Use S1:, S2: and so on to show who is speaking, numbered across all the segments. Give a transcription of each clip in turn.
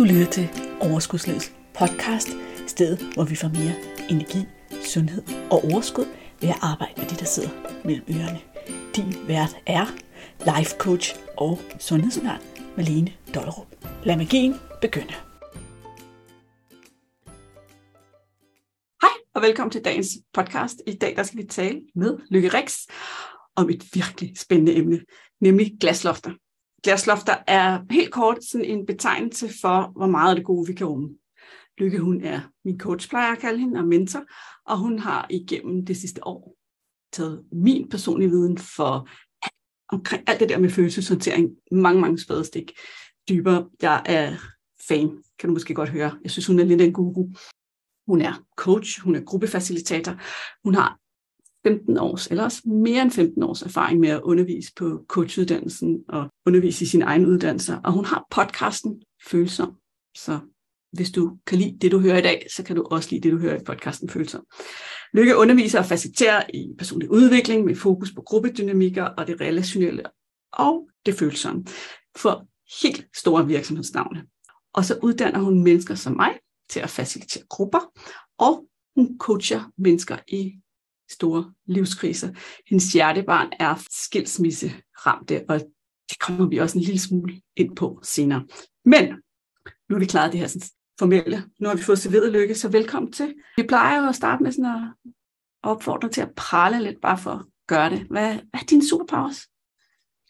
S1: Du lytter til Overskudslivets podcast, stedet hvor vi får mere energi, sundhed og overskud ved at arbejde med det, der sidder mellem ørerne. Din vært er life coach og sundhedsundern Malene Dollerup. Lad magien begynde. Hej og velkommen til dagens podcast. I dag der skal vi tale med Lykke Rix om et virkelig spændende emne, nemlig glaslofter. Glaslofter er helt kort sådan en betegnelse for, hvor meget af det gode vi kan rumme. Lykke, hun er min coach, plejer jeg at kalde hende, og mentor, og hun har igennem det sidste år taget min personlige viden for omkring alt det der med følelseshåndtering, mange, mange spadestik dybere. Jeg er fan, kan du måske godt høre. Jeg synes, hun er lidt en guru. Hun er coach, hun er gruppefacilitator, hun har 15 års, eller også mere end 15 års erfaring med at undervise på coachuddannelsen og undervise i sin egen uddannelse. Og hun har podcasten Følsom. Så hvis du kan lide det, du hører i dag, så kan du også lide det, du hører i podcasten Følsom. Lykke underviser og faciliterer i personlig udvikling med fokus på gruppedynamikker og det relationelle og det følsomme for helt store virksomhedsnavne. Og så uddanner hun mennesker som mig til at facilitere grupper, og hun coacher mennesker i store livskriser. Hendes hjertebarn er skilsmisseramte, og det kommer vi også en lille smule ind på senere. Men nu har vi klaret det her sådan, formelle. Nu har vi fået serveret lykke, så velkommen til. Vi plejer jo at starte med sådan at opfordre til at prale lidt, bare for at gøre det. Hvad, hvad er din superpowers?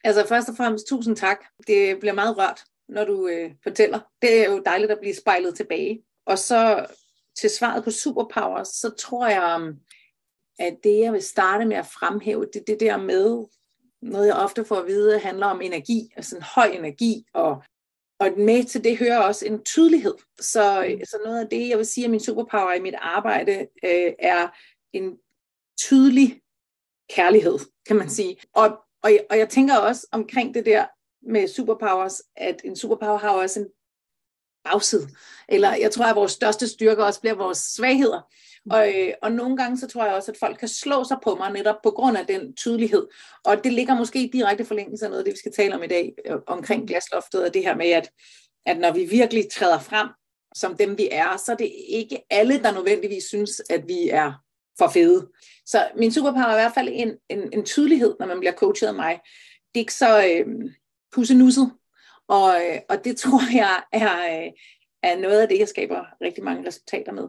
S2: Altså først og fremmest tusind tak. Det bliver meget rørt, når du øh, fortæller. Det er jo dejligt at blive spejlet tilbage. Og så til svaret på superpowers, så tror jeg, um, at det, jeg vil starte med at fremhæve, det det der med, noget jeg ofte får at vide, handler om energi, altså en høj energi, og, og med til det hører også en tydelighed. Så, så noget af det, jeg vil sige, at min superpower i mit arbejde øh, er en tydelig kærlighed, kan man sige. Og, og, og jeg tænker også omkring det der med superpowers, at en superpower har også en bagside. Eller jeg tror, at vores største styrker også bliver vores svagheder. Mm. Og, øh, og nogle gange så tror jeg også, at folk kan slå sig på mig netop på grund af den tydelighed. Og det ligger måske i direkte forlængelse af noget af det, vi skal tale om i dag, øh, omkring glasloftet, og det her med, at, at når vi virkelig træder frem som dem vi er, så er det ikke alle, der nødvendigvis synes, at vi er for fede. Så min superpower er i hvert fald en, en, en tydelighed, når man bliver coachet af mig. Det er ikke så øh, pussenusset, og, øh, og det tror jeg er, øh, er noget af det, jeg skaber rigtig mange resultater med.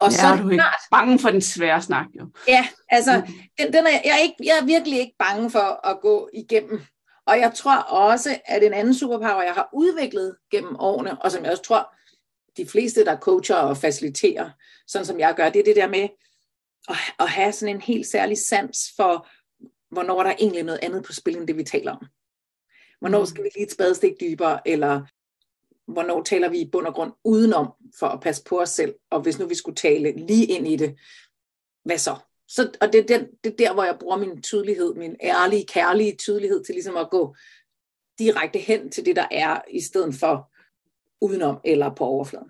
S1: Og ja, så er du ikke bange for den svære snak, jo.
S2: Ja, altså, mm. den, den er, jeg, er ikke, jeg er virkelig ikke bange for at gå igennem. Og jeg tror også, at en anden superpower, jeg har udviklet gennem årene, og som jeg også tror, de fleste, der coacher og faciliterer, sådan som jeg gør, det er det der med at, at have sådan en helt særlig sans for, hvornår der er egentlig noget andet på spil, end det vi taler om. Hvornår mm. skal vi lige et spadestik dybere, eller hvornår taler vi i bund og grund udenom for at passe på os selv, og hvis nu vi skulle tale lige ind i det, hvad så? så og det er, der, det er der, hvor jeg bruger min tydelighed, min ærlige, kærlige tydelighed til ligesom at gå direkte hen til det, der er, i stedet for udenom eller på overfladen.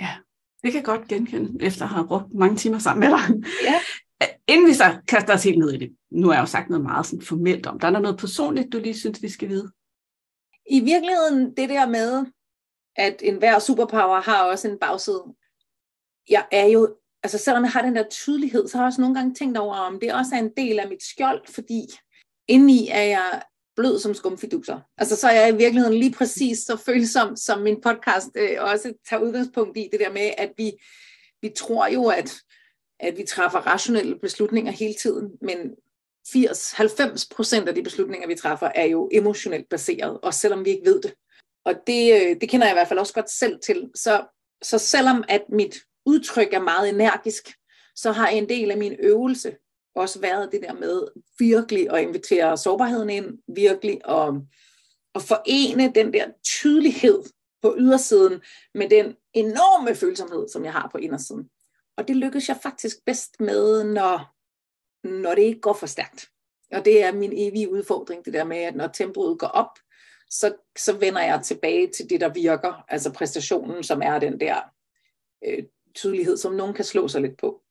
S1: Ja, det kan jeg godt genkende, efter at have brugt mange timer sammen med dig. Ja. Inden vi så kaster os helt ned i det, nu har jeg jo sagt noget meget sådan formelt om, der er der noget personligt, du lige synes, vi skal vide?
S2: I virkeligheden det der med, at enhver superpower har også en bagside. Jeg er jo, altså selvom jeg har den der tydelighed, så har jeg også nogle gange tænkt over, om det også er en del af mit skjold, fordi indeni er jeg blød som skumfiduser. Altså så er jeg i virkeligheden lige præcis så følsom, som min podcast øh, også tager udgangspunkt i, det der med, at vi, vi tror jo, at, at vi træffer rationelle beslutninger hele tiden, men 80-90 procent af de beslutninger, vi træffer, er jo emotionelt baseret, også selvom vi ikke ved det. Og det, øh, det kender jeg i hvert fald også godt selv til. Så, så selvom at mit udtryk er meget energisk, så har en del af min øvelse også været det der med virkelig at invitere sårbarheden ind, virkelig at, at forene den der tydelighed på ydersiden med den enorme følsomhed, som jeg har på indersiden. Og det lykkes jeg faktisk bedst med, når når det ikke går for stærkt. Og det er min evige udfordring, det der med, at når tempoet går op, så, så vender jeg tilbage til det, der virker, altså præstationen, som er den der øh, tydelighed, som nogen kan slå sig lidt på.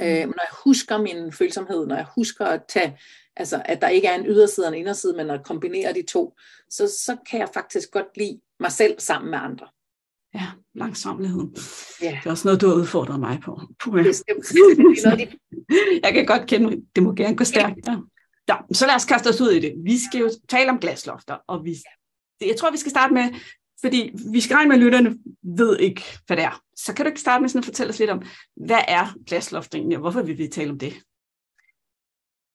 S2: Mm. Øh, når jeg husker min følsomhed, når jeg husker at tage, altså at der ikke er en yderside og en inderside, men at kombinere de to, så, så kan jeg faktisk godt lide mig selv sammen med andre.
S1: Ja, langsomligheden.
S2: Ja.
S1: Det er også noget, du har udfordret mig på. Puh, ja. Jeg kan godt kende, det må gerne gå stærkt. Ja. Ja, så lad os kaste os ud i det. Vi skal jo tale om glaslofter, og vi, jeg tror, vi skal starte med, fordi vi skal regne med, at lytterne ved ikke, hvad det er. Så kan du ikke starte med sådan at fortælle os lidt om, hvad er glaslofter egentlig, og hvorfor vil vi tale om det?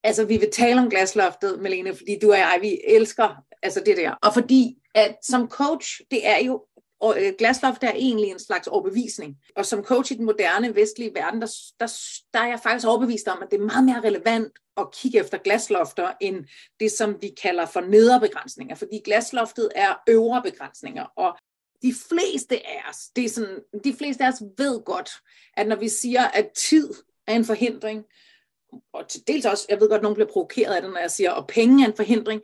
S2: Altså, vi vil tale om glasloftet, Malene, fordi du og jeg, vi elsker altså det der. Og fordi, at som coach, det er jo og øh, glasloft er egentlig en slags overbevisning. Og som coach i den moderne vestlige verden, der, der, der er jeg faktisk overbevist om, at det er meget mere relevant at kigge efter glaslofter, end det, som vi kalder for nederbegrænsninger. Fordi glasloftet er øvre begrænsninger. Og de fleste af os, det er sådan, de fleste af os ved godt, at når vi siger, at tid er en forhindring, og til dels også, jeg ved godt, at nogen bliver provokeret af det, når jeg siger, at penge er en forhindring,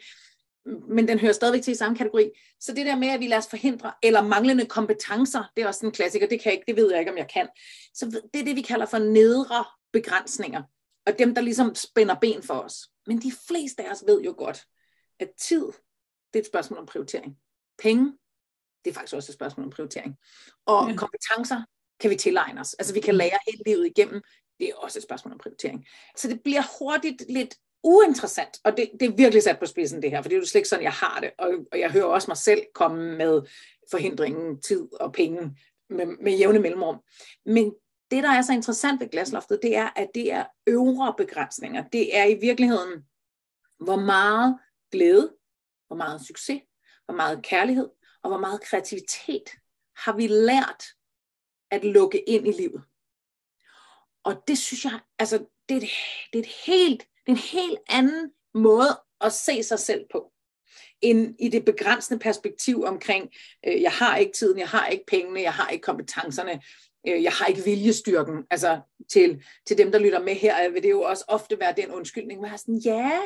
S2: men den hører stadigvæk til i samme kategori. Så det der med, at vi lader os forhindre, eller manglende kompetencer, det er også en klassiker, det, kan jeg ikke, det ved jeg ikke, om jeg kan. Så det er det, vi kalder for nedre begrænsninger, og dem, der ligesom spænder ben for os. Men de fleste af os ved jo godt, at tid, det er et spørgsmål om prioritering. Penge, det er faktisk også et spørgsmål om prioritering. Og ja. kompetencer kan vi tilegne os. Altså vi kan lære hele livet igennem. Det er også et spørgsmål om prioritering. Så det bliver hurtigt lidt uinteressant, og det, det er virkelig sat på spidsen det her, for det er jo slet ikke sådan, jeg har det, og, og jeg hører også mig selv komme med forhindringen, tid og penge med, med jævne mellemrum. Men det, der er så interessant ved glasloftet, det er, at det er øvre begrænsninger. Det er i virkeligheden, hvor meget glæde, hvor meget succes, hvor meget kærlighed og hvor meget kreativitet har vi lært at lukke ind i livet. Og det synes jeg, altså, det er et, det er et helt det er en helt anden måde at se sig selv på, end i det begrænsende perspektiv omkring, øh, jeg har ikke tiden, jeg har ikke pengene, jeg har ikke kompetencerne, øh, jeg har ikke viljestyrken. Altså til, til dem, der lytter med her, øh, vil det jo også ofte være den undskyldning, hvor jeg sådan, ja,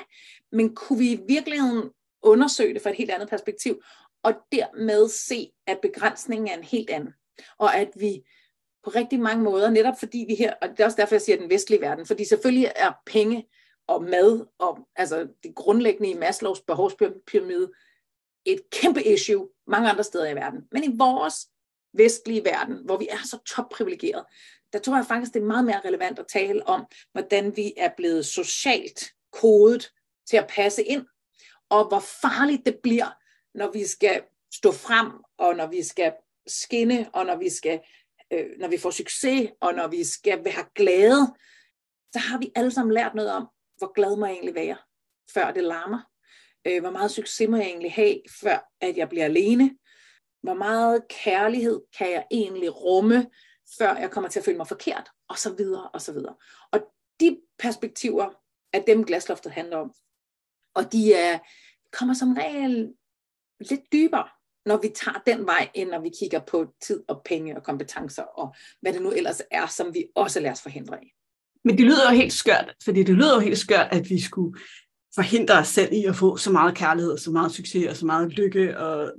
S2: men kunne vi i virkeligheden undersøge det fra et helt andet perspektiv, og dermed se, at begrænsningen er en helt anden. Og at vi på rigtig mange måder, netop fordi vi her, og det er også derfor, jeg siger den vestlige verden, fordi selvfølgelig er penge og mad, og altså det grundlæggende i Maslows behovspyramide, et kæmpe issue mange andre steder i verden. Men i vores vestlige verden, hvor vi er så topprivilegeret, der tror jeg faktisk, det er meget mere relevant at tale om, hvordan vi er blevet socialt kodet til at passe ind, og hvor farligt det bliver, når vi skal stå frem, og når vi skal skinne, og når vi skal øh, når vi får succes, og når vi skal være glade, så har vi alle sammen lært noget om, hvor glad må jeg egentlig være, før det larmer? Øh, hvor meget succes må jeg egentlig have, før at jeg bliver alene? Hvor meget kærlighed kan jeg egentlig rumme, før jeg kommer til at føle mig forkert? Og så videre, og så videre. Og de perspektiver er dem, glasloftet handler om. Og de er, kommer som regel lidt dybere, når vi tager den vej, end når vi kigger på tid og penge og kompetencer, og hvad det nu ellers er, som vi også lader os forhindre i.
S1: Men det lyder jo helt skørt, fordi det lyder jo helt skørt, at vi skulle forhindre os selv i at få så meget kærlighed, så meget succes og så meget lykke og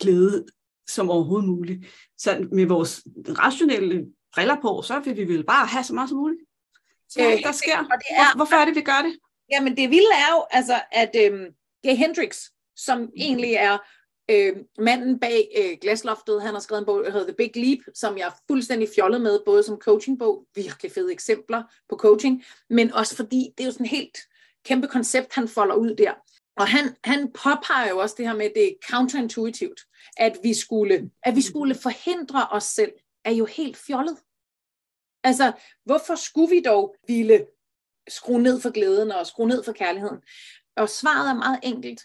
S1: glæde som overhovedet muligt. Så med vores rationelle briller på, så vil vi vel bare have så meget som muligt. Så øh, der sker. Og det er, Hvorfor er det, vi gør det?
S2: Jamen det vilde er jo, altså, at øhm, Gay Hendrix, som egentlig er Øh, manden bag øh, glasloftet, han har skrevet en bog, der hedder The Big Leap, som jeg er fuldstændig fjollet med, både som coachingbog, virkelig fede eksempler på coaching, men også fordi det er jo sådan et helt kæmpe koncept, han folder ud der. Og han, han påpeger jo også det her med, at det er counterintuitivt, at vi skulle, at vi skulle forhindre os selv, er jo helt fjollet. Altså, hvorfor skulle vi dog ville skrue ned for glæden og skrue ned for kærligheden? Og svaret er meget enkelt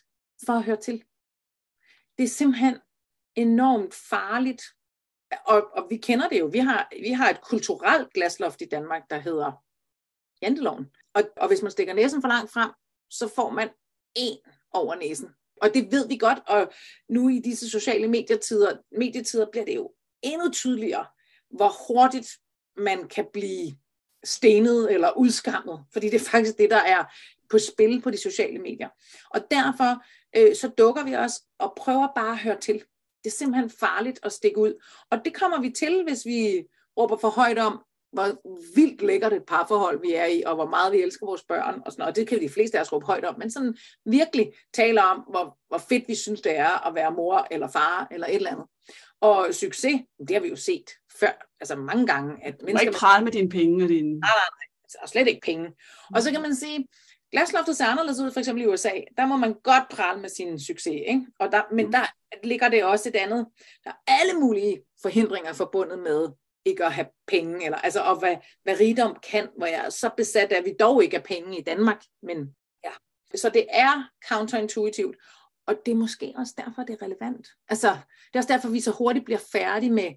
S2: for at høre til det er simpelthen enormt farligt. Og, og vi kender det jo. Vi har, vi har et kulturelt glasloft i Danmark, der hedder janteloven. Og, og hvis man stikker næsen for langt frem, så får man en over næsen. Og det ved vi godt, og nu i disse sociale medietider, medietider bliver det jo endnu tydeligere, hvor hurtigt man kan blive stenet eller udskammet, fordi det er faktisk det, der er på spil på de sociale medier. Og derfor øh, så dukker vi os og prøver bare at høre til. Det er simpelthen farligt at stikke ud. Og det kommer vi til, hvis vi råber for højt om, hvor vildt lækkert et parforhold vi er i, og hvor meget vi elsker vores børn, og sådan noget. Og det kan de fleste af os råbe højt om, men sådan virkelig taler om, hvor, hvor fedt vi synes, det er at være mor eller far eller et eller andet. Og succes, det har vi jo set før, altså mange gange. At
S1: du må ikke prale med dine penge og dine...
S2: Nej, nej, nej, altså, og slet ikke penge. Og så kan man sige, glasloftet ser anderledes ud, for eksempel i USA. Der må man godt prale med sin succes, ikke? Og der, men mm. der ligger det også et andet. Der er alle mulige forhindringer forbundet med ikke at have penge, eller altså og hvad, hvad rigdom kan, hvor jeg er så besat af, at vi dog ikke er penge i Danmark, men ja. Så det er counterintuitivt, og det er måske også derfor, det er relevant. Altså, det er også derfor, vi så hurtigt bliver færdige med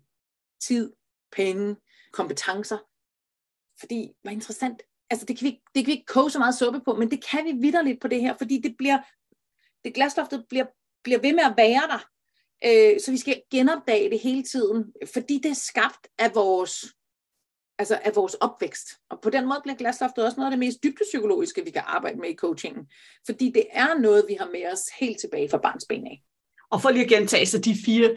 S2: tid, penge, kompetencer. Fordi, hvor interessant, altså det kan, vi, det kan vi ikke koge så meget suppe på, men det kan vi vidderligt på det her, fordi det bliver, det glasloftet bliver, bliver ved med at være der. Øh, så vi skal genopdage det hele tiden, fordi det er skabt af vores, altså af vores opvækst. Og på den måde bliver glasloftet også noget af det mest dybdepsykologiske, vi kan arbejde med i coachingen. Fordi det er noget, vi har med os helt tilbage fra barnsben af.
S1: Og for lige at gentage så de fire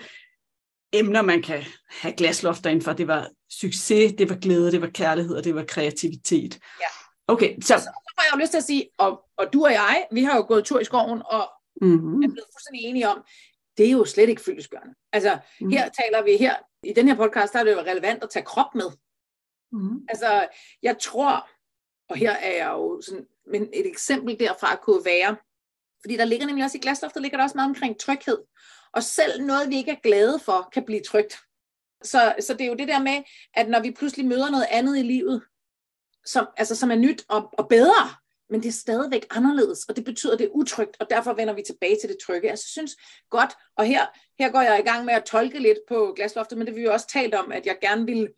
S1: emner, man kan have glaslofter inden for, det var succes, det var glæde, det var kærlighed, og det var kreativitet.
S2: Ja.
S1: Okay, så... så,
S2: så har jeg jo lyst til at sige, og, og du og jeg, vi har jo gået tur i skoven, og mm-hmm. er blevet fuldstændig enige om, det er jo slet ikke fyldesgørende. Altså, mm. her taler vi her, i den her podcast, der er det jo relevant at tage krop med. Mm. Altså, jeg tror, og her er jeg jo sådan, men et eksempel derfra kunne være, fordi der ligger nemlig også i glasloftet, ligger der også meget omkring tryghed. Og selv noget, vi ikke er glade for, kan blive trygt. Så, så det er jo det der med, at når vi pludselig møder noget andet i livet, som, altså, som er nyt og, og bedre, men det er stadigvæk anderledes, og det betyder, at det er utrygt, og derfor vender vi tilbage til det trygge. Altså, jeg synes godt, og her, her går jeg i gang med at tolke lidt på glasloftet, men det vi jo også talt om, at jeg gerne vil,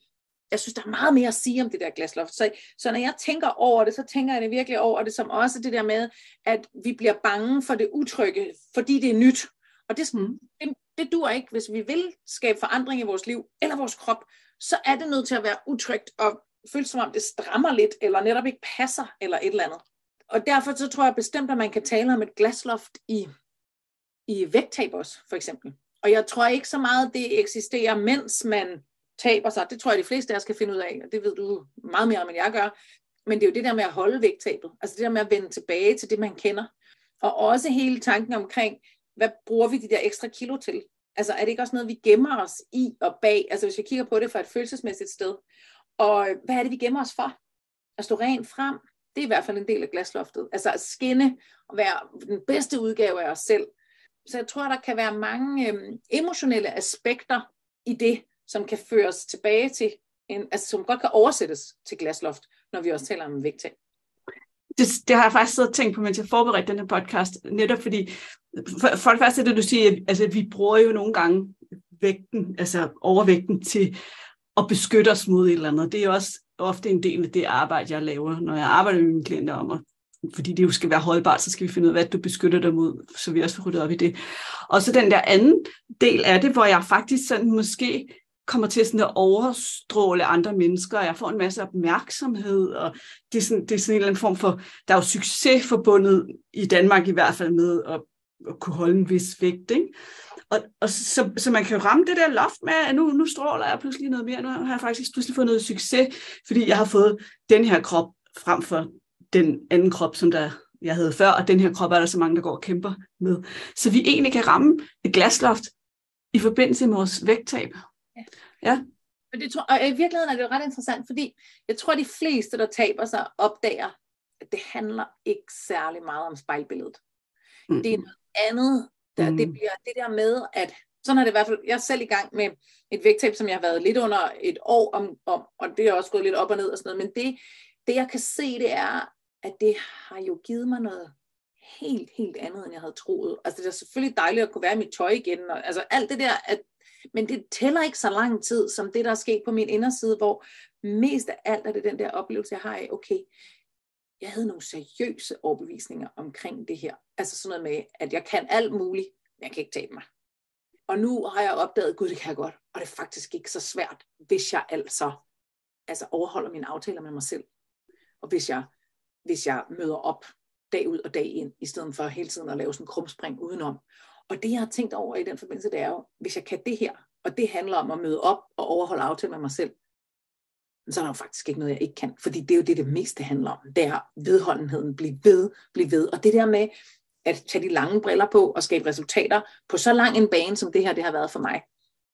S2: jeg synes, der er meget mere at sige om det der glasloft. Så, så når jeg tænker over det, så tænker jeg det virkelig over det som også det der med, at vi bliver bange for det utrygge, fordi det er nyt. Og det, mm. det, det dur ikke, hvis vi vil skabe forandring i vores liv eller vores krop, så er det nødt til at være utrygt og føles som om det strammer lidt, eller netop ikke passer, eller et eller andet og derfor så tror jeg bestemt, at man kan tale om et glasloft i, i vægttab også, for eksempel. Og jeg tror ikke så meget, det eksisterer, mens man taber sig. Det tror jeg, de fleste af os kan finde ud af, og det ved du meget mere om, end jeg gør. Men det er jo det der med at holde vægttabet. Altså det der med at vende tilbage til det, man kender. Og også hele tanken omkring, hvad bruger vi de der ekstra kilo til? Altså er det ikke også noget, vi gemmer os i og bag? Altså hvis vi kigger på det fra et følelsesmæssigt sted. Og hvad er det, vi gemmer os for? At stå rent frem, det er i hvert fald en del af glasloftet. Altså at skinne og være den bedste udgave af os selv. Så jeg tror, der kan være mange øhm, emotionelle aspekter i det, som kan føres tilbage til, en, altså som godt kan oversættes til glasloft, når vi også taler om vægttab.
S1: Det, det har jeg faktisk siddet og tænkt på, mens jeg forberedte den her podcast, netop fordi, for, for det første det, du siger, altså vi bruger jo nogle gange vægten, altså overvægten til at beskytte os mod et eller andet. Det er jo også ofte en del af det arbejde, jeg laver, når jeg arbejder med mine klienter om, at fordi det jo skal være holdbart, så skal vi finde ud af, hvad du beskytter dig mod, så vi også får ryddet op i det. Og så den der anden del af det, hvor jeg faktisk sådan måske kommer til sådan at overstråle andre mennesker, og jeg får en masse opmærksomhed, og det er sådan, det er sådan en eller anden form for, der er jo succes forbundet i Danmark i hvert fald med at, at kunne holde en vis vægt, ikke? Og, og så, så man kan jo ramme det der loft med, at nu, nu stråler jeg pludselig noget mere. Nu har jeg faktisk pludselig fået noget succes, fordi jeg har fået den her krop frem for den anden krop, som der jeg havde før, og den her krop er der så mange, der går og kæmper med. Så vi egentlig kan ramme et glasloft i forbindelse med vores vægttab. Ja. ja.
S2: Men det tror, og i virkeligheden er det jo ret interessant, fordi jeg tror, at de fleste, der taber sig, opdager, at det handler ikke særlig meget om spejlbilledet. Mm. Det er noget andet, der, mm. Det bliver det der med, at sådan er det i hvert fald, jeg er selv i gang med et vægttab, som jeg har været lidt under et år om, om og det er også gået lidt op og ned og sådan noget, men det, det jeg kan se, det er, at det har jo givet mig noget helt, helt andet, end jeg havde troet. Altså det er selvfølgelig dejligt at kunne være i mit tøj igen, og, altså alt det der, at, men det tæller ikke så lang tid, som det, der er sket på min inderside, hvor mest af alt er det den der oplevelse, jeg har af, okay, jeg havde nogle seriøse overbevisninger omkring det her. Altså sådan noget med, at jeg kan alt muligt, men jeg kan ikke tabe mig. Og nu har jeg opdaget, gud, det kan jeg godt. Og det er faktisk ikke så svært, hvis jeg altså, altså overholder mine aftaler med mig selv. Og hvis jeg, hvis jeg møder op dag ud og dag ind, i stedet for hele tiden at lave sådan en krumspring udenom. Og det, jeg har tænkt over i den forbindelse, det er jo, hvis jeg kan det her, og det handler om at møde op og overholde aftaler med mig selv, så er der jo faktisk ikke noget, jeg ikke kan. Fordi det er jo det, det meste handler om. Det er vedholdenheden, Bliv ved, bliv ved. Og det der med at tage de lange briller på og skabe resultater på så lang en bane, som det her det har været for mig.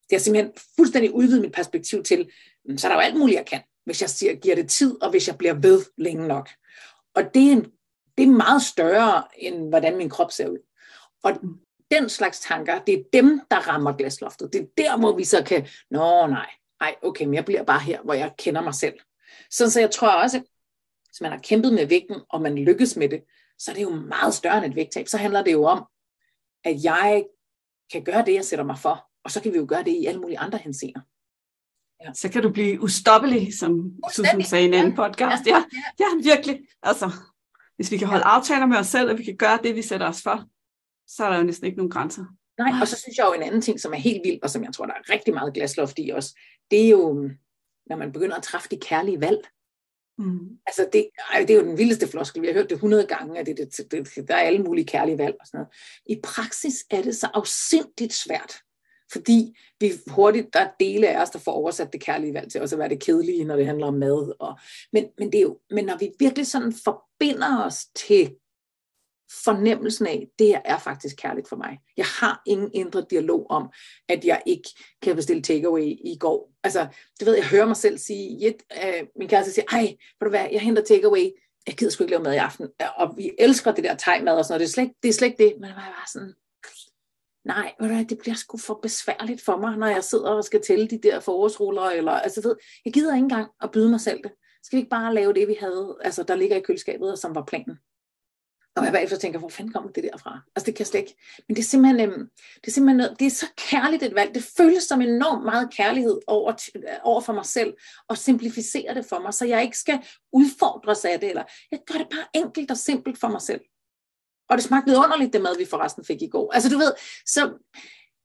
S2: Det har simpelthen fuldstændig udvidet mit perspektiv til, så er der jo alt muligt, jeg kan, hvis jeg siger, giver det tid, og hvis jeg bliver ved længe nok. Og det er, en, det er meget større, end hvordan min krop ser ud. Og den slags tanker, det er dem, der rammer glasloftet. Det er der, hvor vi så kan, nå nej, ej, okay, men jeg bliver bare her, hvor jeg kender mig selv. Så, så jeg tror også, at hvis man har kæmpet med vægten, og man lykkes med det, så er det jo meget større end et vægttab. Så handler det jo om, at jeg kan gøre det, jeg sætter mig for, og så kan vi jo gøre det i alle mulige andre henseender.
S1: Ja. Så kan du blive ustoppelig, som Susan sagde i en anden podcast. Ja, ja, ja, virkelig. Altså, hvis vi kan holde aftaler med os selv, og vi kan gøre det, vi sætter os for, så er der jo næsten ikke nogen grænser.
S2: Nej, og så synes jeg jo en anden ting, som er helt vild, og som jeg tror, der er rigtig meget glasloft i også, det er jo, når man begynder at træffe de kærlige valg. Mm. Altså det, ej, det er jo den vildeste floskel. Vi har hørt det 100 gange, at det, det, det, der er alle mulige kærlige valg og sådan noget. I praksis er det så afsindigt svært, fordi vi hurtigt, der er dele af os, der får oversat det kærlige valg til også at være det kedelige, når det handler om mad. Og, men, men, det er jo, men når vi virkelig sådan forbinder os til fornemmelsen af, det her er faktisk kærligt for mig. Jeg har ingen indre dialog om, at jeg ikke kan bestille takeaway i går. Altså, du ved, jeg hører mig selv sige, Jet, øh, min kæreste siger, ej, ved du hvad, jeg henter takeaway, jeg gider sgu ikke lave mad i aften, øh, og vi elsker det der tegmad og sådan noget, det er slet, det er slet ikke det, men jeg var sådan, nej, ved du hvad, det bliver sgu for besværligt for mig, når jeg sidder og skal tælle de der forårsruller, eller, altså ved, jeg gider ikke engang at byde mig selv det. Skal vi ikke bare lave det, vi havde, altså der ligger i køleskabet, og som var planen? Og jeg bagefter tænker, hvor fanden kommer det derfra? Altså det kan jeg slet ikke. Men det er simpelthen, øhm, det er simpelthen noget, det er så kærligt et valg. Det føles som enormt meget kærlighed over, over for mig selv, og simplificere det for mig, så jeg ikke skal udfordres af det, eller jeg gør det bare enkelt og simpelt for mig selv. Og det smagte underligt, det mad, vi forresten fik i går. Altså du ved, så,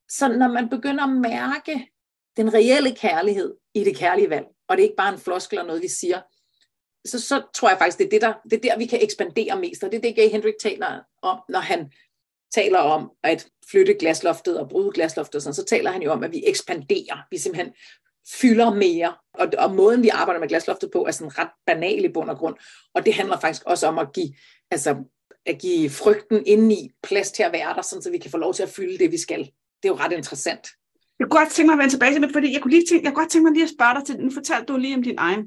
S2: så når man begynder at mærke den reelle kærlighed i det kærlige valg, og det er ikke bare en floskel eller noget, vi siger, så, så tror jeg faktisk, det er, det, der, det er der, vi kan ekspandere mest. Og det er det, Gay Hendrik taler om, når han taler om at flytte glasloftet og bryde glasloftet, og sådan, så taler han jo om, at vi ekspanderer. Vi simpelthen fylder mere. Og, og måden, vi arbejder med glasloftet på, er sådan ret banal i bund og grund. Og det handler faktisk også om at give, altså, at give frygten indeni plads til at være der, sådan, så vi kan få lov til at fylde det, vi skal. Det er jo ret interessant.
S1: Jeg kunne godt tænke mig at vende tilbage til det, fordi jeg kunne, lige tænke, jeg kunne godt tænke mig lige at spørge dig til, nu fortalte du lige om din egen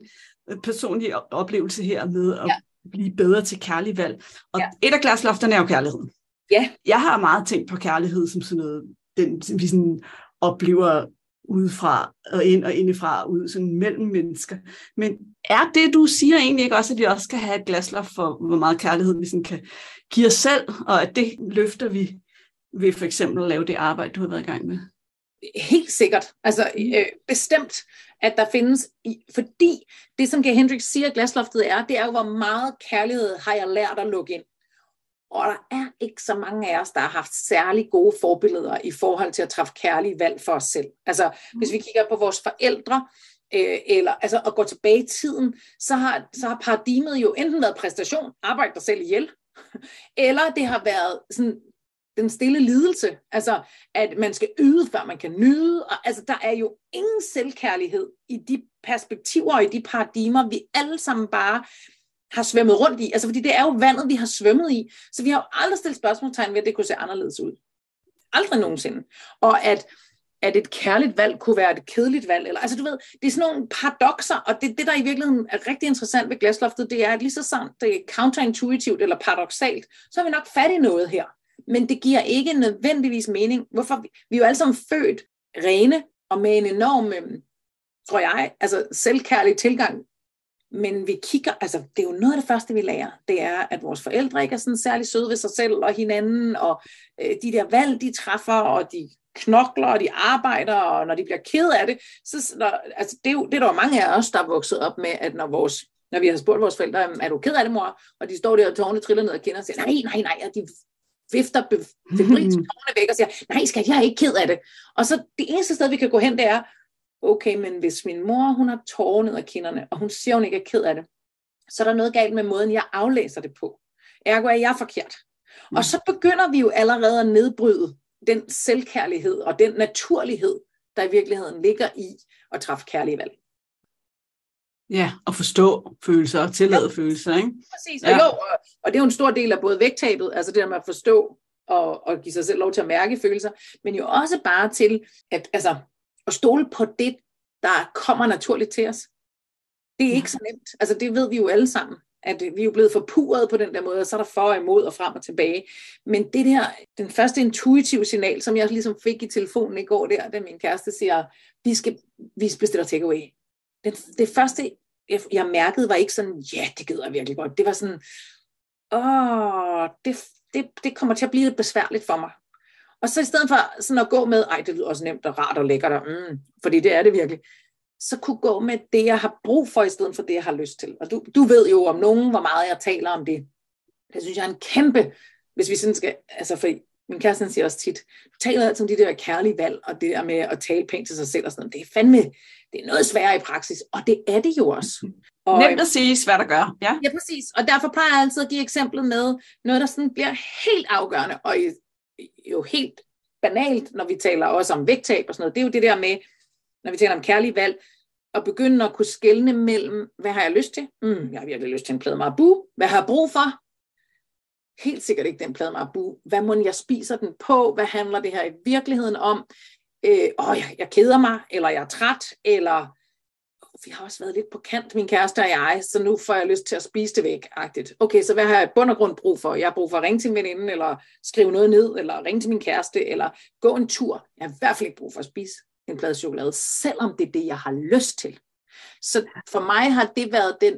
S1: personlige oplevelse her med at ja. blive bedre til kærlig valg. Og ja. et af glaslofterne er jo kærligheden.
S2: Ja.
S1: Jeg har meget tænkt på kærlighed som sådan noget, den, vi sådan oplever udefra og ind og indefra og ud, sådan mellem mennesker. Men er det, du siger egentlig ikke også, at vi også skal have et glasloft for, hvor meget kærlighed vi sådan kan give os selv, og at det løfter vi ved for eksempel at lave det arbejde, du har været i gang med?
S2: Helt sikkert. Altså øh, bestemt at der findes, fordi det som Gay Hendrix siger, glasloftet er, det er jo, hvor meget kærlighed har jeg lært at lukke ind. Og der er ikke så mange af os, der har haft særlig gode forbilleder i forhold til at træffe kærlige valg for os selv. Altså, mm. hvis vi kigger på vores forældre, øh, eller altså at gå tilbage i tiden, så har, så har paradigmet jo enten været præstation, arbejde dig selv ihjel, eller det har været sådan den stille lidelse, altså at man skal yde, før man kan nyde, og altså der er jo ingen selvkærlighed i de perspektiver og i de paradigmer, vi alle sammen bare har svømmet rundt i, altså fordi det er jo vandet, vi har svømmet i, så vi har jo aldrig stillet spørgsmålstegn ved, at det kunne se anderledes ud. Aldrig nogensinde. Og at, at et kærligt valg kunne være et kedeligt valg, eller, altså du ved, det er sådan nogle paradoxer, og det, det der i virkeligheden er rigtig interessant ved glasloftet, det er, at lige så sandt det er counterintuitivt eller paradoxalt, så har vi nok fat i noget her men det giver ikke nødvendigvis mening. Hvorfor? Vi er jo alle sammen født rene og med en enorm, øhm, tror jeg, altså selvkærlig tilgang. Men vi kigger, altså det er jo noget af det første, vi lærer, det er, at vores forældre ikke er sådan særlig søde ved sig selv og hinanden, og øh, de der valg, de træffer, og de knokler, og de arbejder, og når de bliver ked af det, så når, altså, det, er jo, det er der jo mange af os, der er vokset op med, at når vores når vi har spurgt vores forældre, øhm, er du ked af det, mor? Og de står der og tårne triller ned og kender og siger, nej, nej, nej, og de vifter febrilsk tårne væk og siger, nej skat, jeg er ikke ked af det. Og så det eneste sted, vi kan gå hen, det er, okay, men hvis min mor, hun har tårer ned af kinderne, og hun siger, hun ikke er ked af det, så er der noget galt med måden, jeg aflæser det på. Ergo er jeg forkert. Mm. Og så begynder vi jo allerede at nedbryde den selvkærlighed og den naturlighed, der i virkeligheden ligger i at træffe kærlige valg.
S1: Ja, og forstå følelser og tillade ja. følelser, ikke?
S2: Præcis, og ja. jo, og, og det er jo en stor del af både vægttabet, altså det der med at forstå og, og give sig selv lov til at mærke følelser, men jo også bare til at, altså, at stole på det, der kommer naturligt til os. Det er ja. ikke så nemt. Altså det ved vi jo alle sammen at vi er jo blevet forpurret på den der måde, og så er der for og imod og frem og tilbage. Men det der, den første intuitive signal, som jeg ligesom fik i telefonen i går der, da min kæreste siger, vi skal, vi bestiller takeaway. Det, det første, jeg jeg mærkede, var ikke sådan, ja, det gider jeg virkelig godt. Det var sådan, åh, det, det, det kommer til at blive lidt besværligt for mig. Og så i stedet for sådan at gå med, ej, det lyder også nemt og rart og lækkert, og, mm, fordi det er det virkelig, så kunne gå med det, jeg har brug for, i stedet for det, jeg har lyst til. Og du, du ved jo om nogen, hvor meget jeg taler om det. Det synes jeg er en kæmpe, hvis vi sådan skal, altså for min kæreste siger også tit, du taler altid om de der kærlige valg, og det der med at tale pænt til sig selv og sådan noget. Det er fandme, det er noget sværere i praksis, og det er det jo også. Og,
S1: Nemt at sige, svært at gøre. Ja.
S2: ja, præcis. Og derfor plejer jeg altid at give eksemplet med noget, der sådan bliver helt afgørende, og jo helt banalt, når vi taler også om vægttab og sådan noget. Det er jo det der med, når vi taler om kærlige valg, at begynde at kunne skelne mellem, hvad har jeg lyst til? Mm, jeg har virkelig lyst til en plade marabu. Hvad har jeg brug for? Helt sikkert ikke den plade marabu. Hvad må jeg spiser den på? Hvad handler det her i virkeligheden om? Øh, åh, jeg, jeg keder mig, eller jeg er træt, eller vi har også været lidt på kant, min kæreste og jeg, så nu får jeg lyst til at spise det væk. -agtigt. Okay, så hvad har jeg bund og grund brug for? Jeg har brug for at ringe til min veninde, eller skrive noget ned, eller ringe til min kæreste, eller gå en tur. Jeg har i hvert fald ikke brug for at spise en plade chokolade, selvom det er det, jeg har lyst til. Så for mig har det været den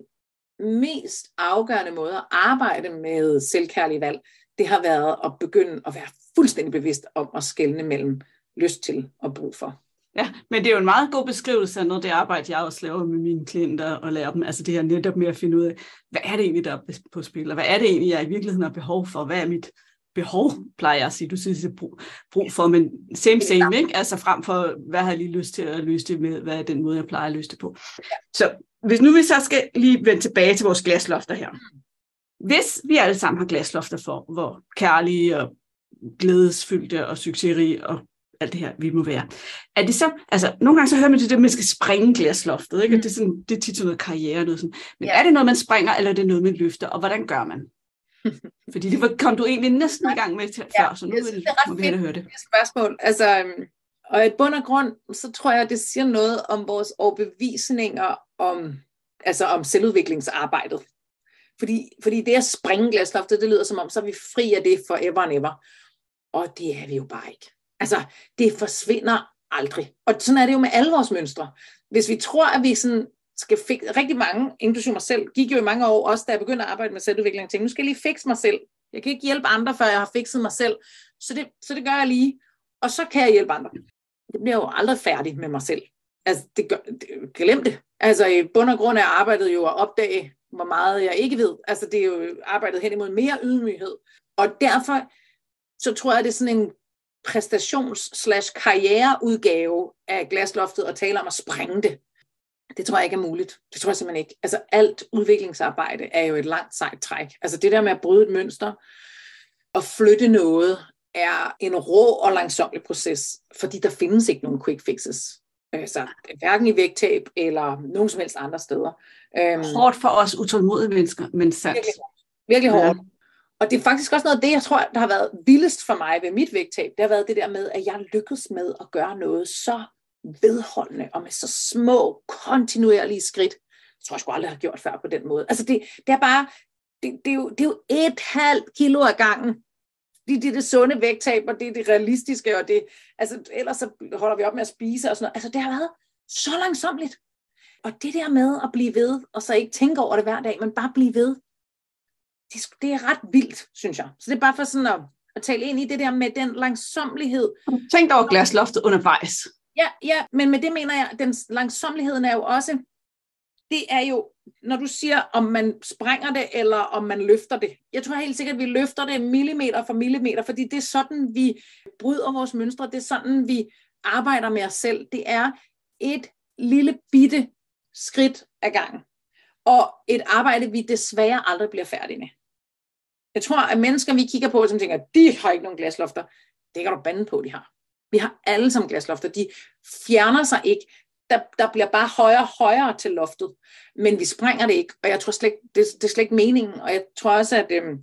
S2: mest afgørende måde at arbejde med selvkærlig valg. Det har været at begynde at være fuldstændig bevidst om at skelne mellem lyst til og brug for.
S1: Ja, men det er jo en meget god beskrivelse af noget det arbejde, jeg også laver med mine klienter og lærer dem. Altså det her netop med at finde ud af, hvad er det egentlig, der er på spil, og hvad er det egentlig, jeg i virkeligheden har behov for? Hvad er mit behov, plejer jeg at sige. Du synes, det er brug, brug for, men same same, ikke? Altså frem for, hvad har jeg lige lyst til at løse det med, hvad er den måde, jeg plejer at løse det på. Så hvis nu vi så skal lige vende tilbage til vores glaslofter her. Hvis vi alle sammen har glaslofter for, hvor kærlige og glædesfyldte og succesrige og alt det her, vi må være. Er det så, altså nogle gange så hører man det, at man skal springe glasloftet, ikke? Mm. Det, er sådan, det er tit sådan noget karriere, noget sådan. Men ja. er det noget, man springer, eller er det noget, man løfter, og hvordan gør man? Fordi det kom du egentlig næsten i gang med til ja, før, så nu vil, det må vi høre det.
S2: spørgsmål. Altså, øhm, og i bund og grund, så tror jeg, at det siger noget om vores overbevisninger om, altså om selvudviklingsarbejdet. Fordi, fordi det at springe glasloftet, det lyder som om, så er vi fri af det forever and ever. Og det er vi jo bare ikke. Altså, det forsvinder aldrig. Og sådan er det jo med alle vores mønstre. Hvis vi tror, at vi sådan skal fik, rigtig mange, inklusive mig selv, gik jo i mange år, også da jeg begyndte at arbejde med selvudvikling, tænkte, nu skal jeg lige fikse mig selv. Jeg kan ikke hjælpe andre, før jeg har fikset mig selv. Så det, så det gør jeg lige. Og så kan jeg hjælpe andre. Det bliver jo aldrig færdig med mig selv. Altså, det gør, det, glem det. Altså, i bund og grund er arbejdet jo at opdage, hvor meget jeg ikke ved. Altså, det er jo arbejdet hen imod mere ydmyghed. Og derfor, så tror jeg, det er sådan en præstations-karriereudgave af glasloftet og tale om at sprænge det. Det tror jeg ikke er muligt. Det tror jeg simpelthen ikke. Altså alt udviklingsarbejde er jo et langt sejt træk. Altså det der med at bryde et mønster og flytte noget er en rå og langsomlig proces, fordi der findes ikke nogen quick fixes. Altså, hverken i vægttab eller nogen som helst andre steder.
S1: Øhm, hårdt for os utålmodige mennesker, men sandt.
S2: Virkelig, virkelig hårdt. Ja. Og det er faktisk også noget af det, jeg tror, der har været vildest for mig ved mit vægttab. Det har været det der med, at jeg lykkedes med at gøre noget så vedholdende og med så små, kontinuerlige skridt. Det tror jeg sgu aldrig har gjort før på den måde. Altså det, det er bare, det, det, er jo, det er jo et halvt kilo ad gangen. Det, det er det sunde vægttab, og det er det realistiske, og det, altså ellers så holder vi op med at spise og sådan noget. Altså det har været så langsomligt. Og det der med at blive ved, og så ikke tænke over det hver dag, men bare blive ved, det, det er ret vildt, synes jeg. Så det er bare for sådan at, at tale ind i det der med den langsomlighed.
S1: Tænk over glasloftet undervejs.
S2: Ja, ja, men med det mener jeg, den langsomligheden er jo også, det er jo, når du siger, om man sprænger det, eller om man løfter det. Jeg tror helt sikkert, at vi løfter det millimeter for millimeter, fordi det er sådan, vi bryder vores mønstre, det er sådan, vi arbejder med os selv. Det er et lille bitte skridt ad gangen. Og et arbejde, vi desværre aldrig bliver færdige med. Jeg tror, at mennesker, vi kigger på, som tænker, de har ikke nogen glaslofter, det kan du bande på, de har. Vi har alle sammen glaslofter. De fjerner sig ikke der, der bliver bare højere og højere til loftet, men vi sprænger det ikke, og jeg tror slet ikke, det, det er slet ikke meningen, og jeg tror også, at øhm,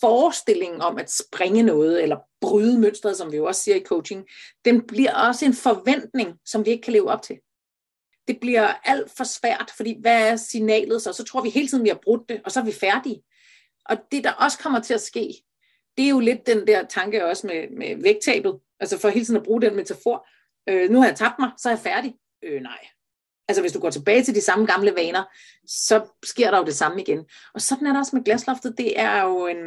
S2: forestillingen om at springe noget, eller bryde mønstret, som vi jo også siger i coaching, den bliver også en forventning, som vi ikke kan leve op til. Det bliver alt for svært, fordi hvad er signalet så? Så tror vi hele tiden, vi har brudt det, og så er vi færdige. Og det, der også kommer til at ske, det er jo lidt den der tanke også med, med vægttabet, altså for hele tiden at bruge den metafor. Øh, nu har jeg tabt mig, så er jeg færdig. Øh, nej. Altså hvis du går tilbage til de samme gamle vaner, så sker der jo det samme igen. Og sådan er det også med glasloftet. Det er jo en,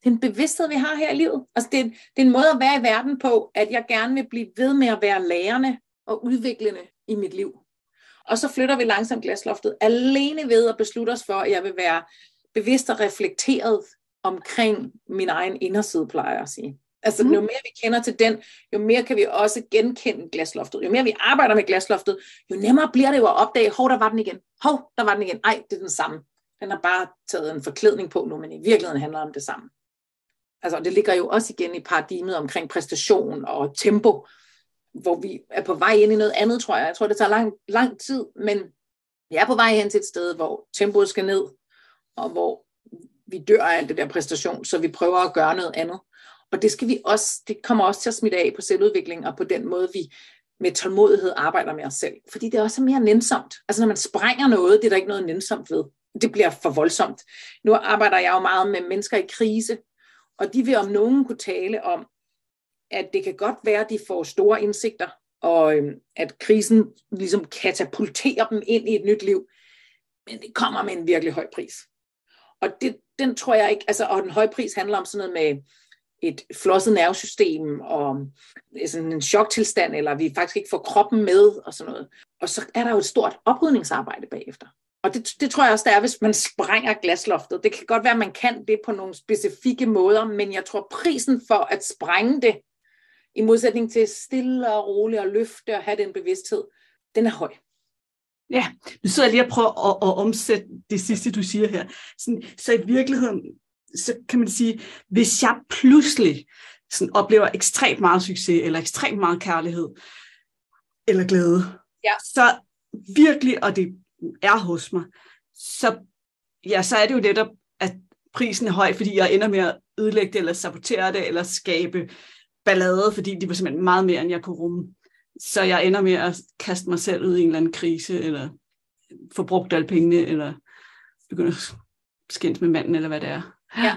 S2: det er en bevidsthed, vi har her i livet. Altså det, er, det er en måde at være i verden på, at jeg gerne vil blive ved med at være lærende og udviklende i mit liv. Og så flytter vi langsomt glasloftet, alene ved at beslutte os for, at jeg vil være bevidst og reflekteret omkring min egen inderside, plejer jeg at sige. Altså, mm. jo mere vi kender til den, jo mere kan vi også genkende glasloftet. Jo mere vi arbejder med glasloftet, jo nemmere bliver det jo at opdage, hov, der var den igen. Hov, der var den igen. Ej, det er den samme. Den har bare taget en forklædning på nu, men i virkeligheden handler det om det samme. Altså, det ligger jo også igen i paradigmet omkring præstation og tempo, hvor vi er på vej ind i noget andet, tror jeg. Jeg tror, det tager lang, lang tid, men vi er på vej hen til et sted, hvor tempoet skal ned, og hvor vi dør af alt det der præstation, så vi prøver at gøre noget andet. Og det skal vi også, det kommer også til at smitte af på selvudvikling, og på den måde, vi med tålmodighed arbejder med os selv. Fordi det er også mere nænsomt. Altså når man sprænger noget, det er der ikke noget nænsomt ved. Det bliver for voldsomt. Nu arbejder jeg jo meget med mennesker i krise, og de vil om nogen kunne tale om, at det kan godt være, at de får store indsigter, og øhm, at krisen ligesom katapulterer dem ind i et nyt liv. Men det kommer med en virkelig høj pris. Og det, den tror jeg ikke, altså, og den høje pris handler om sådan noget med et flosset nervesystem, og sådan en choktilstand, eller vi faktisk ikke får kroppen med, og sådan noget. Og så er der jo et stort oprydningsarbejde bagefter. Og det, det tror jeg også, der er, hvis man sprænger glasloftet. Det kan godt være, at man kan det på nogle specifikke måder, men jeg tror, prisen for at sprænge det, i modsætning til stille og roligt og løfte og have den bevidsthed, den er høj.
S1: Ja, nu sidder jeg lige og prøver at, at omsætte det sidste, du siger her. Sådan, så i virkeligheden, så kan man sige, hvis jeg pludselig sådan, oplever ekstremt meget succes, eller ekstremt meget kærlighed, eller glæde,
S2: ja.
S1: så virkelig, og det er hos mig, så, ja, så er det jo netop, at prisen er høj, fordi jeg ender med at ødelægge det, eller sabotere det, eller skabe ballade, fordi det var simpelthen meget mere, end jeg kunne rumme. Så jeg ender med at kaste mig selv ud i en eller anden krise, eller få brugt alle pengene, eller begynde at skændes med manden, eller hvad det er.
S2: Ja.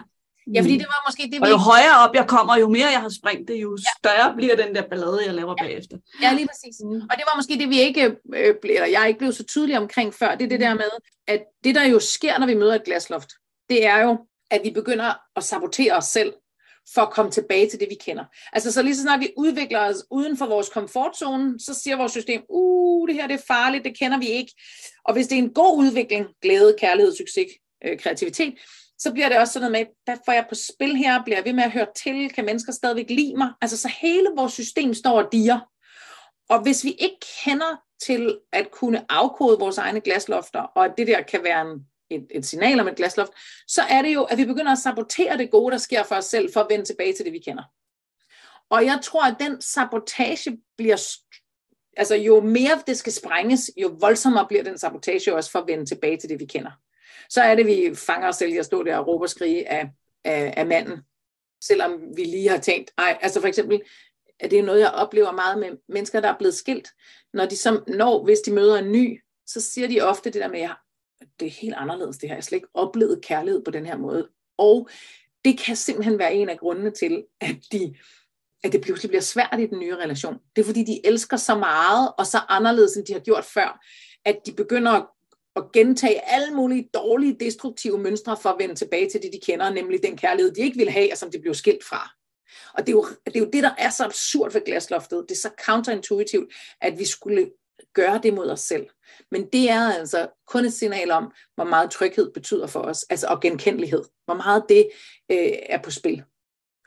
S2: Ja, fordi det var måske det, vi...
S1: Og jo højere op jeg kommer, jo mere jeg har sprængt det, jo større ja. bliver den der ballade, jeg laver ja. bagefter.
S2: Ja, lige præcis. Mm. Og det var måske det, vi ikke, øh, eller jeg ikke blev så tydelig omkring før, det er det mm. der med, at det der jo sker, når vi møder et glasloft, det er jo, at vi begynder at sabotere os selv, for at komme tilbage til det, vi kender. Altså så lige så snart vi udvikler os uden for vores komfortzone, så siger vores system, uh, det her det er farligt, det kender vi ikke. Og hvis det er en god udvikling, glæde, kærlighed, succes, øh, kreativitet, så bliver det også sådan noget med, hvad får jeg på spil her? Bliver jeg ved med at høre til? Kan mennesker stadigvæk lide mig? Altså så hele vores system står og diger. Og hvis vi ikke kender til at kunne afkode vores egne glaslofter, og at det der kan være en et, et signal om et glasloft, så er det jo, at vi begynder at sabotere det gode, der sker for os selv, for at vende tilbage til det, vi kender. Og jeg tror, at den sabotage bliver, altså jo mere det skal sprænges, jo voldsommere bliver den sabotage også for at vende tilbage til det, vi kender. Så er det, vi fanger os selv i at stå der og råbe og skrige af, af, af manden, selvom vi lige har tænkt, ej, altså for eksempel, at det er noget, jeg oplever meget med mennesker, der er blevet skilt. Når de som, når, hvis de møder en ny, så siger de ofte det der med, det er helt anderledes det her. Jeg har slet ikke oplevet kærlighed på den her måde. Og det kan simpelthen være en af grundene til, at, de, at det pludselig bliver svært i den nye relation. Det er fordi, de elsker så meget, og så anderledes, end de har gjort før, at de begynder at, at gentage alle mulige dårlige, destruktive mønstre for at vende tilbage til det, de kender, nemlig den kærlighed, de ikke vil have, og som de blev skilt fra. Og det er, jo, det er jo det, der er så absurd ved glasloftet. Det er så counterintuitivt, at vi skulle gøre det mod os selv. Men det er altså kun et signal om, hvor meget tryghed betyder for os, altså og genkendelighed. Hvor meget det øh, er på spil.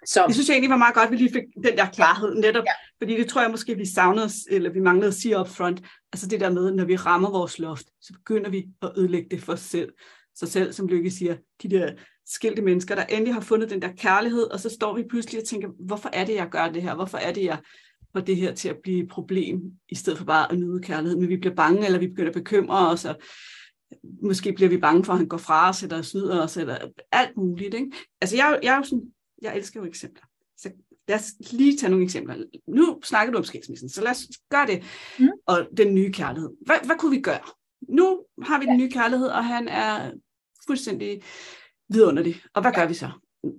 S1: Så. Jeg synes egentlig var meget godt, at vi lige fik den der klarhed netop, ja. fordi det tror jeg måske, vi savnede, eller vi manglede at sige up front, altså det der med, når vi rammer vores loft, så begynder vi at ødelægge det for os selv. Så selv, som Lykke siger, de der skilte mennesker, der endelig har fundet den der kærlighed, og så står vi pludselig og tænker, hvorfor er det, jeg gør det her? Hvorfor er det, jeg får det her til at blive et problem, i stedet for bare at nyde kærlighed. Men vi bliver bange, eller vi begynder at bekymre os, og måske bliver vi bange for, at han går fra os, eller snyder os, eller alt muligt. Ikke? Altså jeg, jeg er jo sådan, jeg elsker jo eksempler. Så lad os lige tage nogle eksempler. Nu snakker du om skilsmissen, så lad os gøre det. Mm. Og den nye kærlighed. Hvad, hvad kunne vi gøre? Nu har vi den nye kærlighed, og han er fuldstændig vidunderlig. Og hvad gør vi så?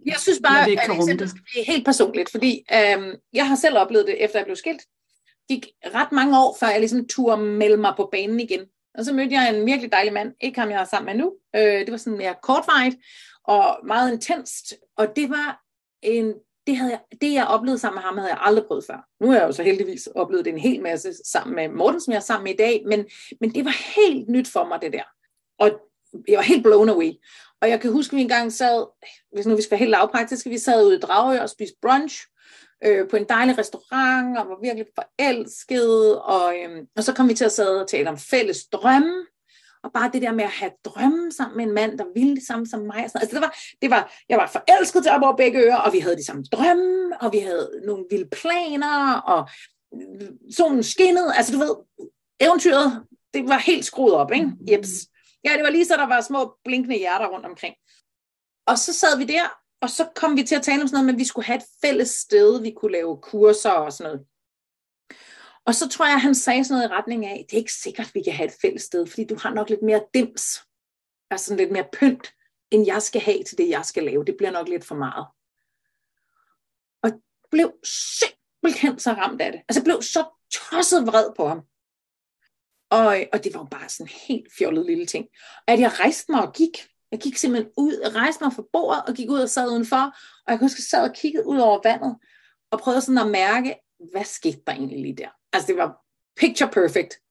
S2: Jeg synes bare, at eksempel skal blive helt personligt, fordi øhm, jeg har selv oplevet det, efter jeg blev skilt. Det gik ret mange år, før jeg ligesom turde melde mig på banen igen. Og så mødte jeg en virkelig dejlig mand, ikke ham jeg er sammen med nu. Øh, det var sådan mere kortvarigt og meget intenst. Og det var en, det, havde jeg, det, jeg oplevede sammen med ham, havde jeg aldrig prøvet før. Nu har jeg jo så heldigvis oplevet det en hel masse sammen med Morten, som jeg er sammen med i dag. Men, men det var helt nyt for mig, det der. Og jeg var helt blown away. Og jeg kan huske, at vi engang sad, hvis nu vi skal være helt lavpraktiske, vi sad ude i Dragø og spiste brunch øh, på en dejlig restaurant, og var virkelig forelsket, og, øh, og så kom vi til at sidde og tale om fælles drømme, og bare det der med at have drømme sammen med en mand, der ville det samme som mig. Altså, det var, det var, jeg var forelsket til op over begge ører, og vi havde de samme drømme, og vi havde nogle vilde planer, og solen skinnede. Altså du ved, eventyret, det var helt skruet op, ikke? Jeps. Ja, det var lige så, der var små blinkende hjerter rundt omkring. Og så sad vi der, og så kom vi til at tale om sådan noget, men vi skulle have et fælles sted, vi kunne lave kurser og sådan noget. Og så tror jeg, han sagde sådan noget i retning af, det er ikke sikkert, vi kan have et fælles sted, fordi du har nok lidt mere dims, altså lidt mere pynt, end jeg skal have til det, jeg skal lave. Det bliver nok lidt for meget. Og blev simpelthen så ramt af det. Altså blev så tosset vred på ham. Og, og det var jo bare sådan en helt fjollet lille ting. At jeg rejste mig og gik. Jeg gik simpelthen ud, rejste mig fra bordet og gik ud og sad udenfor. Og jeg kunne huske, at jeg sad og kiggede ud over vandet og prøvede sådan at mærke, hvad skete der egentlig lige der? Altså det var picture perfect.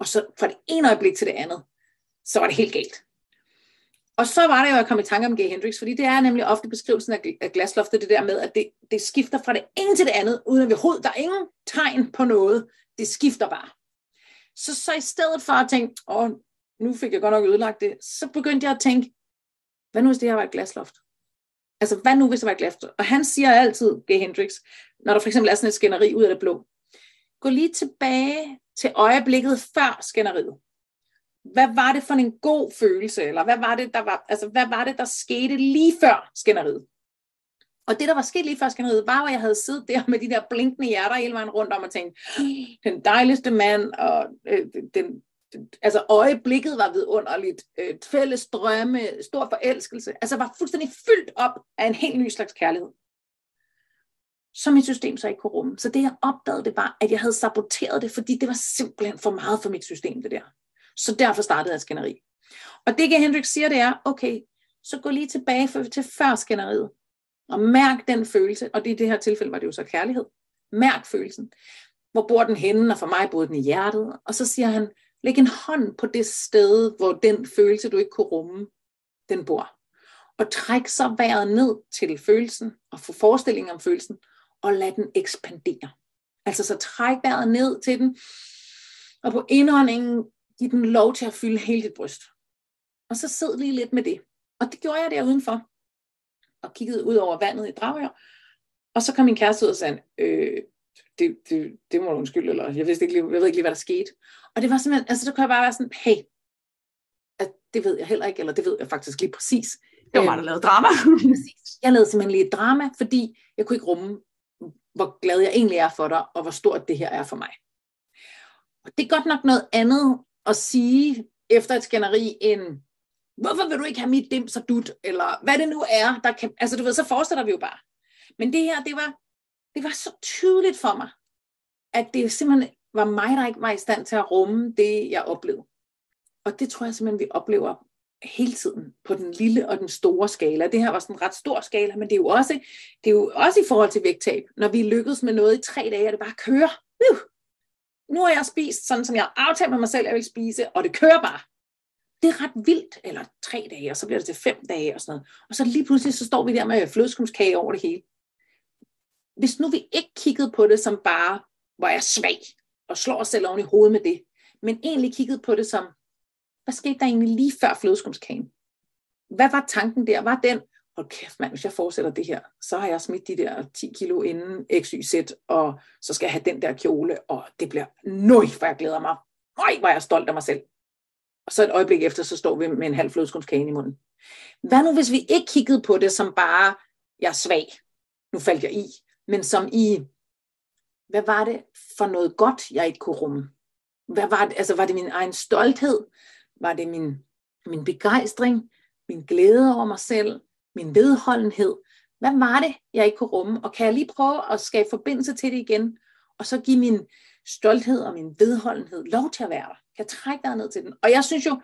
S2: Og så fra det ene øjeblik til det andet, så var det helt galt. Og så var det jo, at jeg kom i tanke om G. Hendrix, fordi det er nemlig ofte beskrivelsen af glasloftet, det der med, at det, det skifter fra det ene til det andet, uden at vi hovedet, der er ingen tegn på noget. Det skifter bare. Så, så i stedet for at tænke, åh, nu fik jeg godt nok ødelagt det, så begyndte jeg at tænke, hvad nu hvis det her var et glasloft? Altså, hvad nu hvis det var et glasloft? Og han siger altid, G. Hendrix, når der for eksempel er sådan et skænderi ud af det blå, gå lige tilbage til øjeblikket før skænderiet. Hvad var det for en god følelse, eller hvad var det, der var, altså, hvad var det, der skete lige før skænderiet? Og det, der var sket lige før skænderiet, var, at jeg havde siddet der med de der blinkende hjerter hele vejen rundt om og tænkt, den dejligste mand, og øh, den, altså øjeblikket var vidunderligt, øh, fælles drømme, stor forelskelse, altså var fuldstændig fyldt op af en helt ny slags kærlighed. Som mit system så ikke kunne rumme. Så det jeg opdagede, det var, at jeg havde saboteret det, fordi det var simpelthen for meget for mit system, det der. Så derfor startede jeg skænderi. Og det, Hendrik siger, det er, okay, så gå lige tilbage for, til før skænderiet. Og mærk den følelse, og det i det her tilfælde var det jo så kærlighed. Mærk følelsen. Hvor bor den henne, og for mig boede den i hjertet. Og så siger han, læg en hånd på det sted, hvor den følelse, du ikke kunne rumme, den bor. Og træk så vejret ned til følelsen, og få forestilling om følelsen, og lad den ekspandere. Altså så træk vejret ned til den, og på indåndingen giv den lov til at fylde hele dit bryst. Og så sid lige lidt med det. Og det gjorde jeg der udenfor og kiggede ud over vandet i Dragør. Og så kom min kæreste ud og sagde, øh, det, det, det må du undskylde, eller jeg, vidste ikke, jeg ved ikke lige, hvad der skete. Og det var simpelthen, altså så kunne jeg bare være sådan, hey, at det ved jeg heller ikke, eller det ved jeg faktisk lige præcis.
S1: Det var mig, der lavede drama.
S2: præcis. Jeg lavede simpelthen lige et drama, fordi jeg kunne ikke rumme, hvor glad jeg egentlig er for dig, og hvor stort det her er for mig. Og det er godt nok noget andet at sige efter et skænderi, end hvorfor vil du ikke have mit dims og dut, eller hvad det nu er, der kan, altså du ved, så fortsætter vi jo bare. Men det her, det var, det var så tydeligt for mig, at det simpelthen var mig, der ikke var i stand til at rumme det, jeg oplevede. Og det tror jeg simpelthen, vi oplever hele tiden på den lille og den store skala. Det her var sådan en ret stor skala, men det er jo også, det er jo også i forhold til vægttab. Når vi lykkedes med noget i tre dage, er det bare kører. Uh! Nu har jeg spist sådan, som jeg har aftalt med mig selv, at jeg vil spise, og det kører bare det er ret vildt, eller tre dage, og så bliver det til fem dage og sådan noget. Og så lige pludselig, så står vi der med flødeskumskage over det hele. Hvis nu vi ikke kiggede på det som bare, hvor jeg er svag, og slår os selv oven i hovedet med det, men egentlig kiggede på det som, hvad skete der egentlig lige før flødeskumskagen? Hvad var tanken der? Var den, hold kæft mand, hvis jeg fortsætter det her, så har jeg smidt de der 10 kilo inden XYZ, og så skal jeg have den der kjole, og det bliver nøj, for jeg glæder mig. Nøj, hvor jeg stolt af mig selv. Og så et øjeblik efter, så står vi med en halv flødeskumskage i munden. Hvad nu, hvis vi ikke kiggede på det som bare, jeg er svag, nu faldt jeg i, men som i, hvad var det for noget godt, jeg ikke kunne rumme? Hvad var det, altså var det min egen stolthed? Var det min, min begejstring? Min glæde over mig selv? Min vedholdenhed? Hvad var det, jeg ikke kunne rumme? Og kan jeg lige prøve at skabe forbindelse til det igen? Og så give min stolthed og min vedholdenhed lov til at være der? Kan jeg trække dig ned til den? Og jeg synes jo,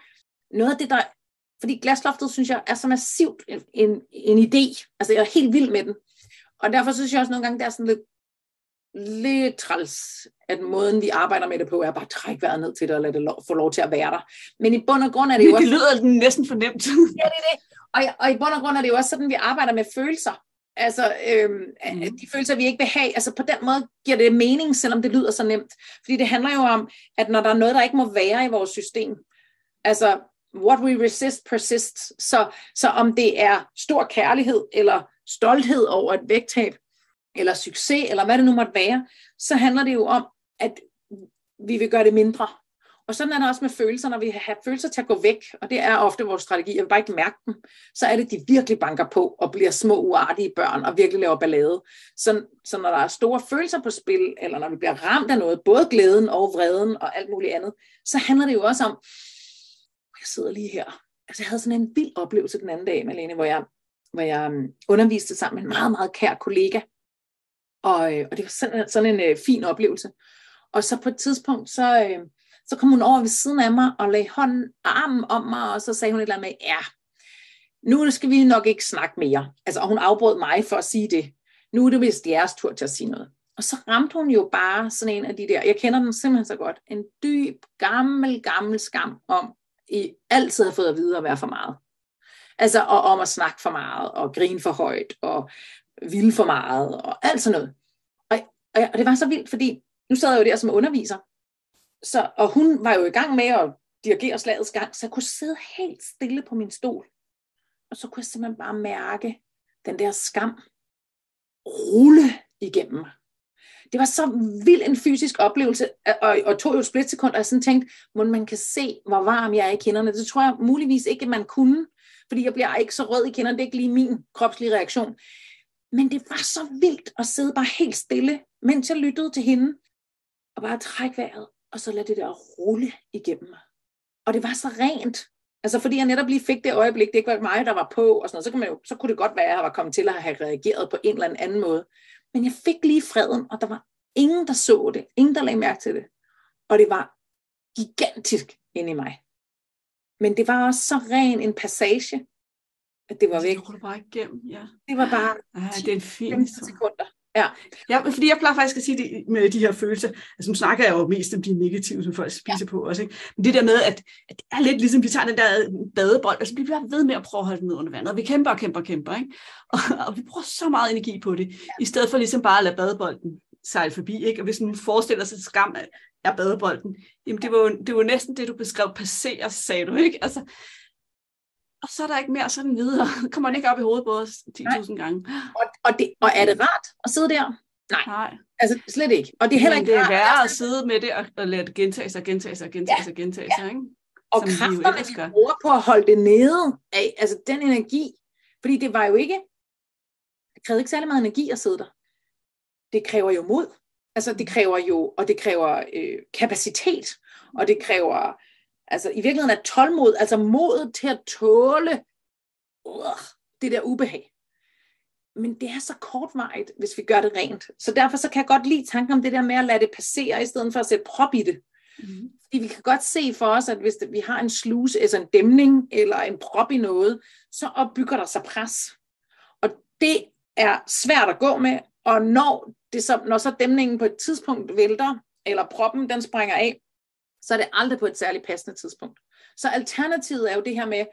S2: noget af det, der... Fordi glasloftet, synes jeg, er så massivt en, en, en idé. Altså, jeg er helt vild med den. Og derfor synes jeg også nogle gange, det er sådan lidt lidt træls, at måden vi arbejder med det på, er bare at trække vejret ned til det og lade det lov, få lov til at være der. Men i bund og grund er det jo
S1: også... Det lyder næsten fornemt.
S2: ja, det er det. Og, og i bund og grund er det jo også sådan, vi arbejder med følelser. Altså, øhm, mm. de følelser, vi ikke vil have. Altså, på den måde giver det mening, selvom det lyder så nemt. Fordi det handler jo om, at når der er noget, der ikke må være i vores system, altså, what we resist persists. Så, så om det er stor kærlighed eller stolthed over et vægttab, eller succes, eller hvad det nu måtte være, så handler det jo om, at vi vil gøre det mindre. Og sådan er det også med følelser, når vi har følelser til at gå væk, og det er ofte vores strategi, at vi bare ikke mærke dem, så er det, de virkelig banker på og bliver små uartige børn og virkelig laver ballade. Så, så når der er store følelser på spil, eller når vi bliver ramt af noget, både glæden og vreden og alt muligt andet, så handler det jo også om, jeg sidder lige her. Altså jeg havde sådan en vild oplevelse den anden dag, Malene, hvor jeg, hvor jeg øhm, underviste sammen med en meget, meget kær kollega, og, øh, og det var sådan, sådan en øh, fin oplevelse. Og så på et tidspunkt, så, øh, så kom hun over ved siden af mig og lagde hånden, armen om mig, og så sagde hun et eller andet med, ja, nu skal vi nok ikke snakke mere. Altså, og hun afbrød mig for at sige det. Nu er det vist jeres tur til at sige noget. Og så ramte hun jo bare sådan en af de der, jeg kender den simpelthen så godt, en dyb, gammel, gammel skam om, I altid har fået at vide at være for meget. Altså, og om at snakke for meget, og grine for højt, og ville for meget, og alt sådan noget. Og, og, og det var så vildt, fordi nu sad jeg jo der som underviser, så, og hun var jo i gang med at dirigere slagets gang, så jeg kunne sidde helt stille på min stol. Og så kunne jeg simpelthen bare mærke den der skam rulle igennem mig. Det var så vild en fysisk oplevelse, og, og tog jo et splitsekund, og jeg sådan tænkte, må man kan se, hvor varm jeg er i kinderne. Det tror jeg muligvis ikke, at man kunne, fordi jeg bliver ikke så rød i kinderne. Det er ikke lige min kropslige reaktion. Men det var så vildt at sidde bare helt stille, mens jeg lyttede til hende, og bare trække vejret, og så lade det der rulle igennem mig. Og det var så rent. Altså fordi jeg netop lige fik det øjeblik, det ikke var mig, der var på, og sådan noget, så, kunne man jo, så kunne det godt være, at jeg var kommet til at have reageret på en eller anden måde. Men jeg fik lige freden, og der var ingen, der så det. Ingen, der lagde mærke til det. Og det var gigantisk inde i mig. Men det var også så ren en passage, at det var væk.
S1: Det bare igennem, ja.
S2: Det var bare
S1: ah, det er en fin
S2: sekunder. Ja.
S1: ja, fordi jeg plejer faktisk at sige det med de her følelser. Altså nu snakker jeg jo mest om de negative, som folk spiser ja. på også. Ikke? Men det der med, at, at det er lidt ligesom, vi tager den der badebold, altså vi bliver ved med at prøve at holde den ned under vandet, og vi kæmper og kæmper og kæmper. Ikke? Og, og vi bruger så meget energi på det, ja. i stedet for ligesom bare at lade badebolden sejle forbi. Ikke? Og hvis man forestiller sig skam af badebolden, jamen det var, jo, det var næsten det, du beskrev, passerer, sagde du. ikke? Altså, og så er der ikke mere sådan videre. Kommer den ikke op i hovedet på os 10.000 gange.
S2: Og, og, det, og er det rart at sidde der? Nej. Nej. Altså slet ikke. Og det er heller ikke
S1: det er værre at sidde med det og, og lade det gentage sig, gentage sig, gentage sig, gentage sig. Ikke?
S2: Og Som kræfterne, vi, vi bruger på at holde det nede af, altså den energi, fordi det var jo ikke, det krævede ikke særlig meget energi at sidde der. Det kræver jo mod. Altså det kræver jo, og det kræver øh, kapacitet, og det kræver Altså i virkeligheden er tålmod, altså modet til at tåle uh, det der ubehag. Men det er så kortvarigt, hvis vi gør det rent. Så derfor så kan jeg godt lide tanken om det der med at lade det passere, i stedet for at sætte prop i det. Mm. Fordi vi kan godt se for os, at hvis vi har en sluse, altså en dæmning, eller en prop i noget, så opbygger der sig pres. Og det er svært at gå med, og når, det så, når så dæmningen på et tidspunkt vælter, eller proppen den springer af, så er det aldrig på et særligt passende tidspunkt. Så alternativet er jo det her med,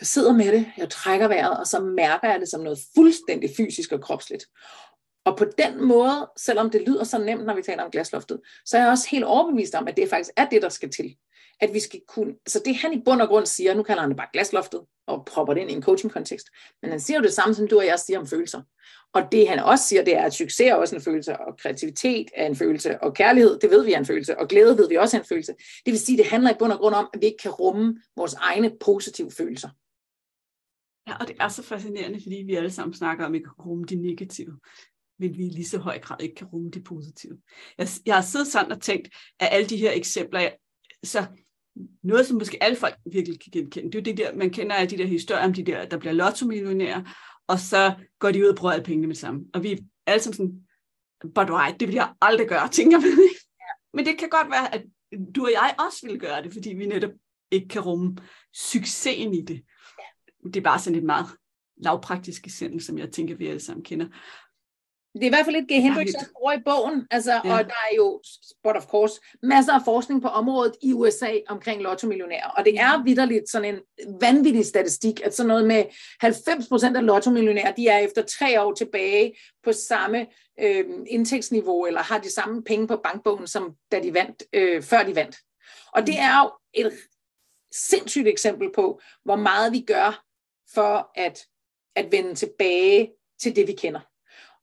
S2: jeg sidder med det, jeg trækker vejret, og så mærker jeg det som noget fuldstændig fysisk og kropsligt. Og på den måde, selvom det lyder så nemt, når vi taler om glasloftet, så er jeg også helt overbevist om, at det faktisk er det, der skal til. At vi skal kunne, så det han i bund og grund siger, nu kalder han det bare glasloftet, og propper det ind i en coaching-kontekst, men han siger jo det samme, som du og jeg siger om følelser. Og det han også siger, det er, at succes er også en følelse, og kreativitet er en følelse, og kærlighed, det ved vi er en følelse, og glæde ved vi også er en følelse. Det vil sige, det handler i bund og grund om, at vi ikke kan rumme vores egne positive følelser.
S1: Ja, og det er så fascinerende, fordi vi alle sammen snakker om, at vi kan rumme de negative, men vi i lige så høj grad ikke kan rumme det positive. Jeg, jeg har siddet sådan og tænkt, at alle de her eksempler, så noget, som måske alle folk virkelig kan genkende, det er jo det der, man kender af de der historier om de der, der bliver lotto-millionærer, og så går de ud og bruger alle pengene med sammen. Og vi er alle sammen sådan, but right, det vil jeg aldrig gøre, tænker vi. Men det kan godt være, at du og jeg også vil gøre det, fordi vi netop ikke kan rumme succesen i det. Det er bare sådan et meget lavpraktisk eksempel, som jeg tænker, vi alle sammen kender
S2: det er i hvert fald et G. Hendricks i bogen, altså, ja. og der er jo, but of course, masser af forskning på området i USA omkring lotto-millionærer, og det er vidderligt sådan en vanvittig statistik, at sådan noget med 90% af lotto-millionærer, de er efter tre år tilbage på samme øh, indtægtsniveau, eller har de samme penge på bankbogen, som da de vandt, øh, før de vandt. Og det er jo et sindssygt eksempel på, hvor meget vi gør for at, at vende tilbage til det, vi kender.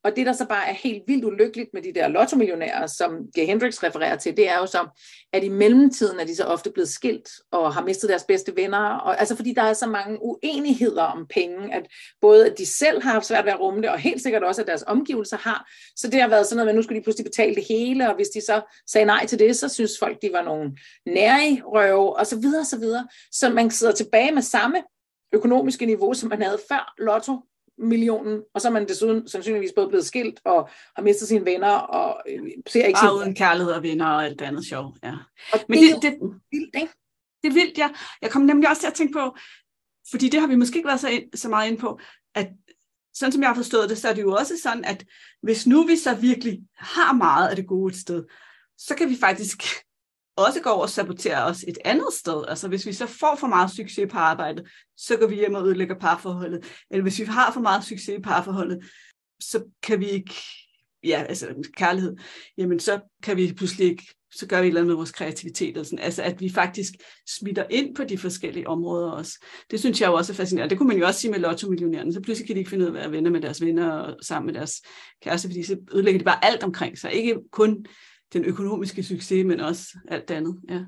S2: Og det, der så bare er helt vildt ulykkeligt med de der lottomillionærer, som G. Hendricks refererer til, det er jo så, at i mellemtiden er de så ofte blevet skilt og har mistet deres bedste venner. Og, altså fordi der er så mange uenigheder om penge, at både at de selv har haft svært ved at rumme det, og helt sikkert også, at deres omgivelser har. Så det har været sådan noget, at nu skulle de pludselig betale det hele, og hvis de så sagde nej til det, så synes folk, de var nogle røve, og så videre, og så videre. Så man sidder tilbage med samme økonomiske niveau, som man havde før lotto millionen, og så er man desuden sandsynligvis både blevet skilt og har mistet sine venner og øh,
S1: ser ikke sin... uden kærlighed og venner og alt det andet sjov. Ja.
S2: Og Men det, det, det, vildt, ikke?
S1: Det er vildt, ja. Jeg kom nemlig også til at tænke på, fordi det har vi måske ikke været så, ind, så meget ind på, at sådan som jeg har forstået det, så er det jo også sådan, at hvis nu vi så virkelig har meget af det gode et sted, så kan vi faktisk også går over og saboterer os et andet sted. Altså hvis vi så får for meget succes på arbejdet, så går vi hjem og ødelægger parforholdet. Eller hvis vi har for meget succes i parforholdet, så kan vi ikke, ja, altså kærlighed, jamen så kan vi pludselig ikke, så gør vi et eller andet med vores kreativitet. Og sådan. Altså at vi faktisk smitter ind på de forskellige områder også. Det synes jeg jo også er fascinerende. Det kunne man jo også sige med lotto-millionærerne. Så pludselig kan de ikke finde ud af at være venner med deres venner og sammen med deres kæreste, fordi så ødelægger de bare alt omkring sig. Ikke kun den økonomiske succes, men også alt det andet. Ja.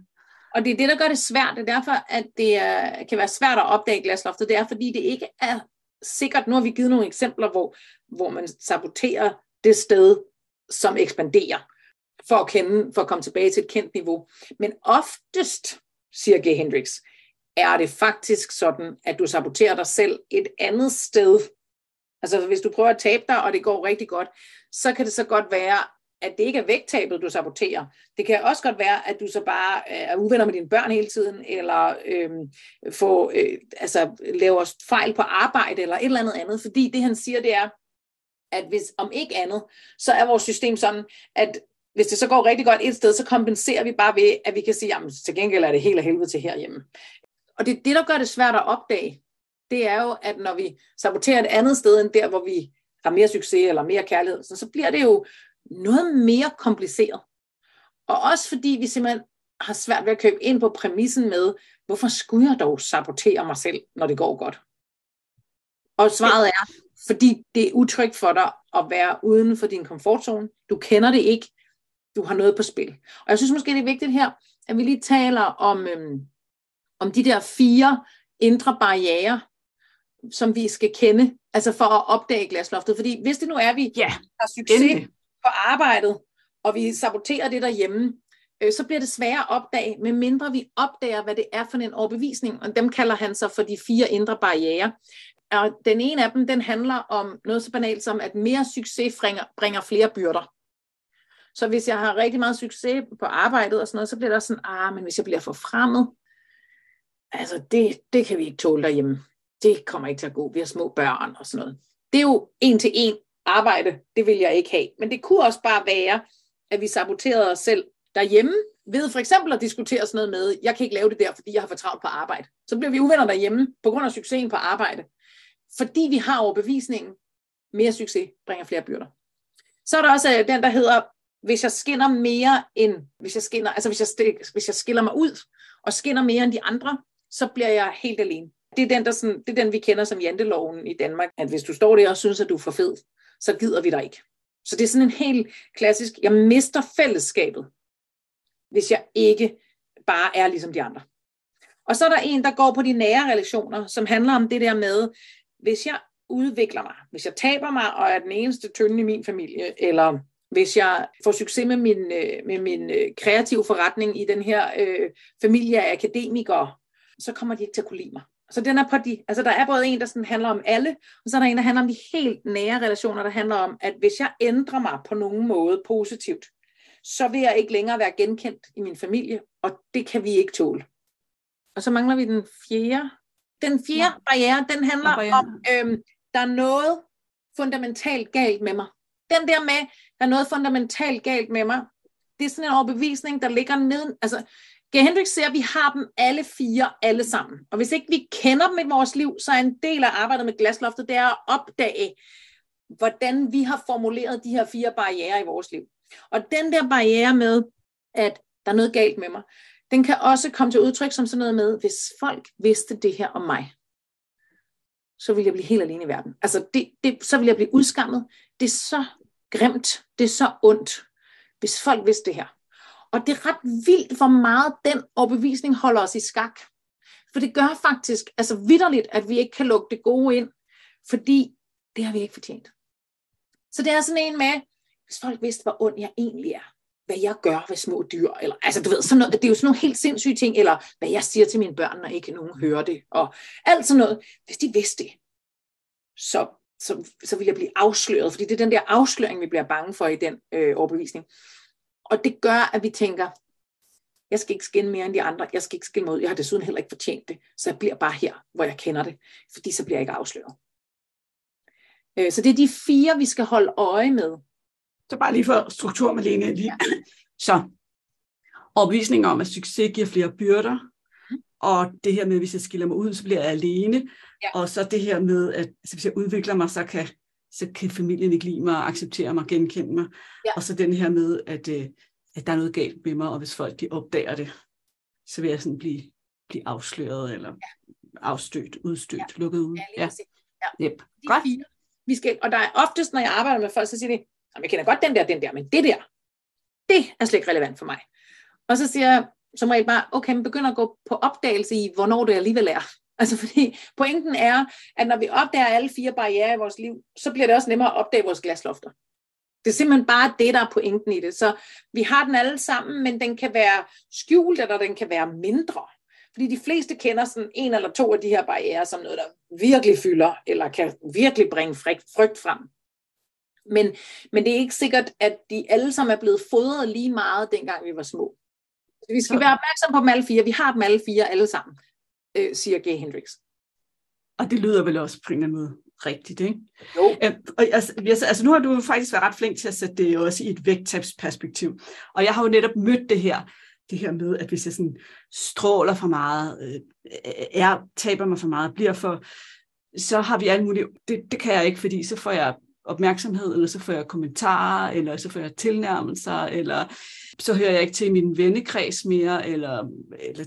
S2: Og det er det, der gør det svært. Det er derfor, at det er, kan være svært at opdage glasloftet. Det er, fordi det ikke er sikkert. Nu har vi givet nogle eksempler, hvor, hvor man saboterer det sted, som ekspanderer, for at, kende, for at komme tilbage til et kendt niveau. Men oftest, siger G. Hendricks, er det faktisk sådan, at du saboterer dig selv et andet sted. Altså hvis du prøver at tabe dig, og det går rigtig godt, så kan det så godt være, at det ikke er vægttabet, du saboterer. Det kan også godt være, at du så bare øh, er uvenner med dine børn hele tiden, eller øh, får, øh, altså, laver fejl på arbejde, eller et eller andet andet. Fordi det, han siger, det er, at hvis om ikke andet, så er vores system sådan, at hvis det så går rigtig godt et sted, så kompenserer vi bare ved, at vi kan sige, jamen til gengæld er det helt af helvede til herhjemme. Og det, det, der gør det svært at opdage, det er jo, at når vi saboterer et andet sted end der, hvor vi har mere succes eller mere kærlighed, så, så bliver det jo noget mere kompliceret. Og også fordi vi simpelthen har svært ved at købe ind på præmissen med, hvorfor skulle jeg dog sabotere mig selv, når det går godt? Og svaret er, fordi det er utrygt for dig at være uden for din komfortzone. Du kender det ikke. Du har noget på spil. Og jeg synes måske, det er vigtigt her, at vi lige taler om, øhm, om de der fire indre barriere, som vi skal kende, altså for at opdage glasloftet. Fordi hvis det nu er, vi
S1: ja,
S2: har succes endelig på arbejdet, og vi saboterer det derhjemme, øh, så bliver det sværere at opdage, medmindre vi opdager, hvad det er for en overbevisning, og dem kalder han så for de fire indre barriere. Og den ene af dem, den handler om noget så banalt som, at mere succes bringer, bringer flere byrder. Så hvis jeg har rigtig meget succes på arbejdet og sådan noget, så bliver der sådan, ah, men hvis jeg bliver for fremmed, altså det, det kan vi ikke tåle derhjemme. Det kommer ikke til at gå. Vi har små børn og sådan noget. Det er jo en til en arbejde, det vil jeg ikke have. Men det kunne også bare være, at vi saboterede os selv derhjemme, ved for eksempel at diskutere sådan noget med, jeg kan ikke lave det der, fordi jeg har for travlt på arbejde. Så bliver vi uvenner derhjemme, på grund af succesen på arbejde. Fordi vi har overbevisningen, mere succes bringer flere byrder. Så er der også øh, den, der hedder, hvis jeg skinner mere end, hvis jeg skinner, altså hvis jeg, hvis jeg skiller mig ud og skinner mere end de andre, så bliver jeg helt alene. Det er den, der sådan, det er den vi kender som janteloven i Danmark, at hvis du står der og synes, at du er for fed, så gider vi dig ikke. Så det er sådan en helt klassisk, jeg mister fællesskabet, hvis jeg ikke bare er ligesom de andre. Og så er der en, der går på de nære relationer, som handler om det der med, hvis jeg udvikler mig, hvis jeg taber mig og er den eneste tynde i min familie, eller hvis jeg får succes med min, øh, med min øh, kreative forretning i den her øh, familie af akademikere, så kommer de ikke til at kunne lide mig. Så den er på de, altså der er både en, der sådan handler om alle, og så er der en, der handler om de helt nære relationer, der handler om, at hvis jeg ændrer mig på nogen måde positivt, så vil jeg ikke længere være genkendt i min familie, og det kan vi ikke tåle. Og så mangler vi den fjerde. Den fjerde ja. barriere, den handler barriere. om, øhm, der er noget fundamentalt galt med mig. Den der med, der er noget fundamentalt galt med mig, det er sådan en overbevisning, der ligger ned. Altså, Gay Hendricks siger, at vi har dem alle fire, alle sammen. Og hvis ikke vi kender dem i vores liv, så er en del af arbejdet med glasloftet, det er at opdage, hvordan vi har formuleret de her fire barriere i vores liv. Og den der barriere med, at der er noget galt med mig, den kan også komme til udtryk som sådan noget med, hvis folk vidste det her om mig, så ville jeg blive helt alene i verden. Altså, det, det, så ville jeg blive udskammet. Det er så grimt, det er så ondt, hvis folk vidste det her. Og det er ret vildt, hvor meget den overbevisning holder os i skak. For det gør faktisk, altså vidderligt, at vi ikke kan lukke det gode ind, fordi det har vi ikke fortjent. Så det er sådan en med, hvis folk vidste, hvor ond jeg egentlig er, hvad jeg gør ved små dyr, eller, altså du ved, sådan noget, det er jo sådan nogle helt sindssyge ting, eller hvad jeg siger til mine børn, når ikke nogen hører det, og alt sådan noget. Hvis de vidste det, så, så, så vil jeg blive afsløret, fordi det er den der afsløring, vi bliver bange for i den øh, overbevisning. Og det gør, at vi tænker, jeg skal ikke skinne mere end de andre, jeg skal ikke skille mig ud, jeg har desuden heller ikke fortjent det, så jeg bliver bare her, hvor jeg kender det, fordi så bliver jeg ikke afsløret. Øh, så det er de fire, vi skal holde øje med.
S1: Så bare lige for struktur, Malene. Lige. Ja. Så overbevisning om, at succes giver flere byrder, mm. og det her med, at hvis jeg skiller mig ud, så bliver jeg alene, ja. og så det her med, at hvis jeg udvikler mig, så kan så kan familien ikke lide mig, acceptere mig, genkende mig. Ja. Og så den her med, at, øh, at der er noget galt med mig, og hvis folk de opdager det, så vil jeg sådan blive, blive afsløret, eller ja. afstødt, udstødt, ja. lukket ud. Ja,
S2: ja. Yep. Godt. Fire. Vi skal, og der er oftest, når jeg arbejder med folk, så siger de, jeg kender godt den der, den der, men det der, det er slet ikke relevant for mig. Og så siger jeg som regel bare, okay, man begynder at gå på opdagelse i, hvornår det alligevel er. Altså fordi pointen er, at når vi opdager alle fire barriere i vores liv, så bliver det også nemmere at opdage vores glaslofter. Det er simpelthen bare det, der er pointen i det. Så vi har den alle sammen, men den kan være skjult, eller den kan være mindre. Fordi de fleste kender sådan en eller to af de her barriere som noget, der virkelig fylder, eller kan virkelig bringe frygt frem. Men, men det er ikke sikkert, at de alle sammen er blevet fodret lige meget, dengang vi var små. Så vi skal være opmærksom på dem alle fire. Vi har dem alle fire alle sammen øh, siger Gay Hendrix.
S1: Og det lyder vel også på en eller anden måde rigtigt, ikke? Jo. Øh, og, altså, altså nu har du faktisk været ret flink til at sætte det også i et vægttabsperspektiv. Og jeg har jo netop mødt det her, det her med, at hvis jeg sådan stråler for meget, øh, er, taber mig for meget, bliver for, så har vi alle mulige, det, det kan jeg ikke, fordi så får jeg opmærksomhed, eller så får jeg kommentarer, eller så får jeg tilnærmelser, eller så hører jeg ikke til min vennekreds mere, eller, eller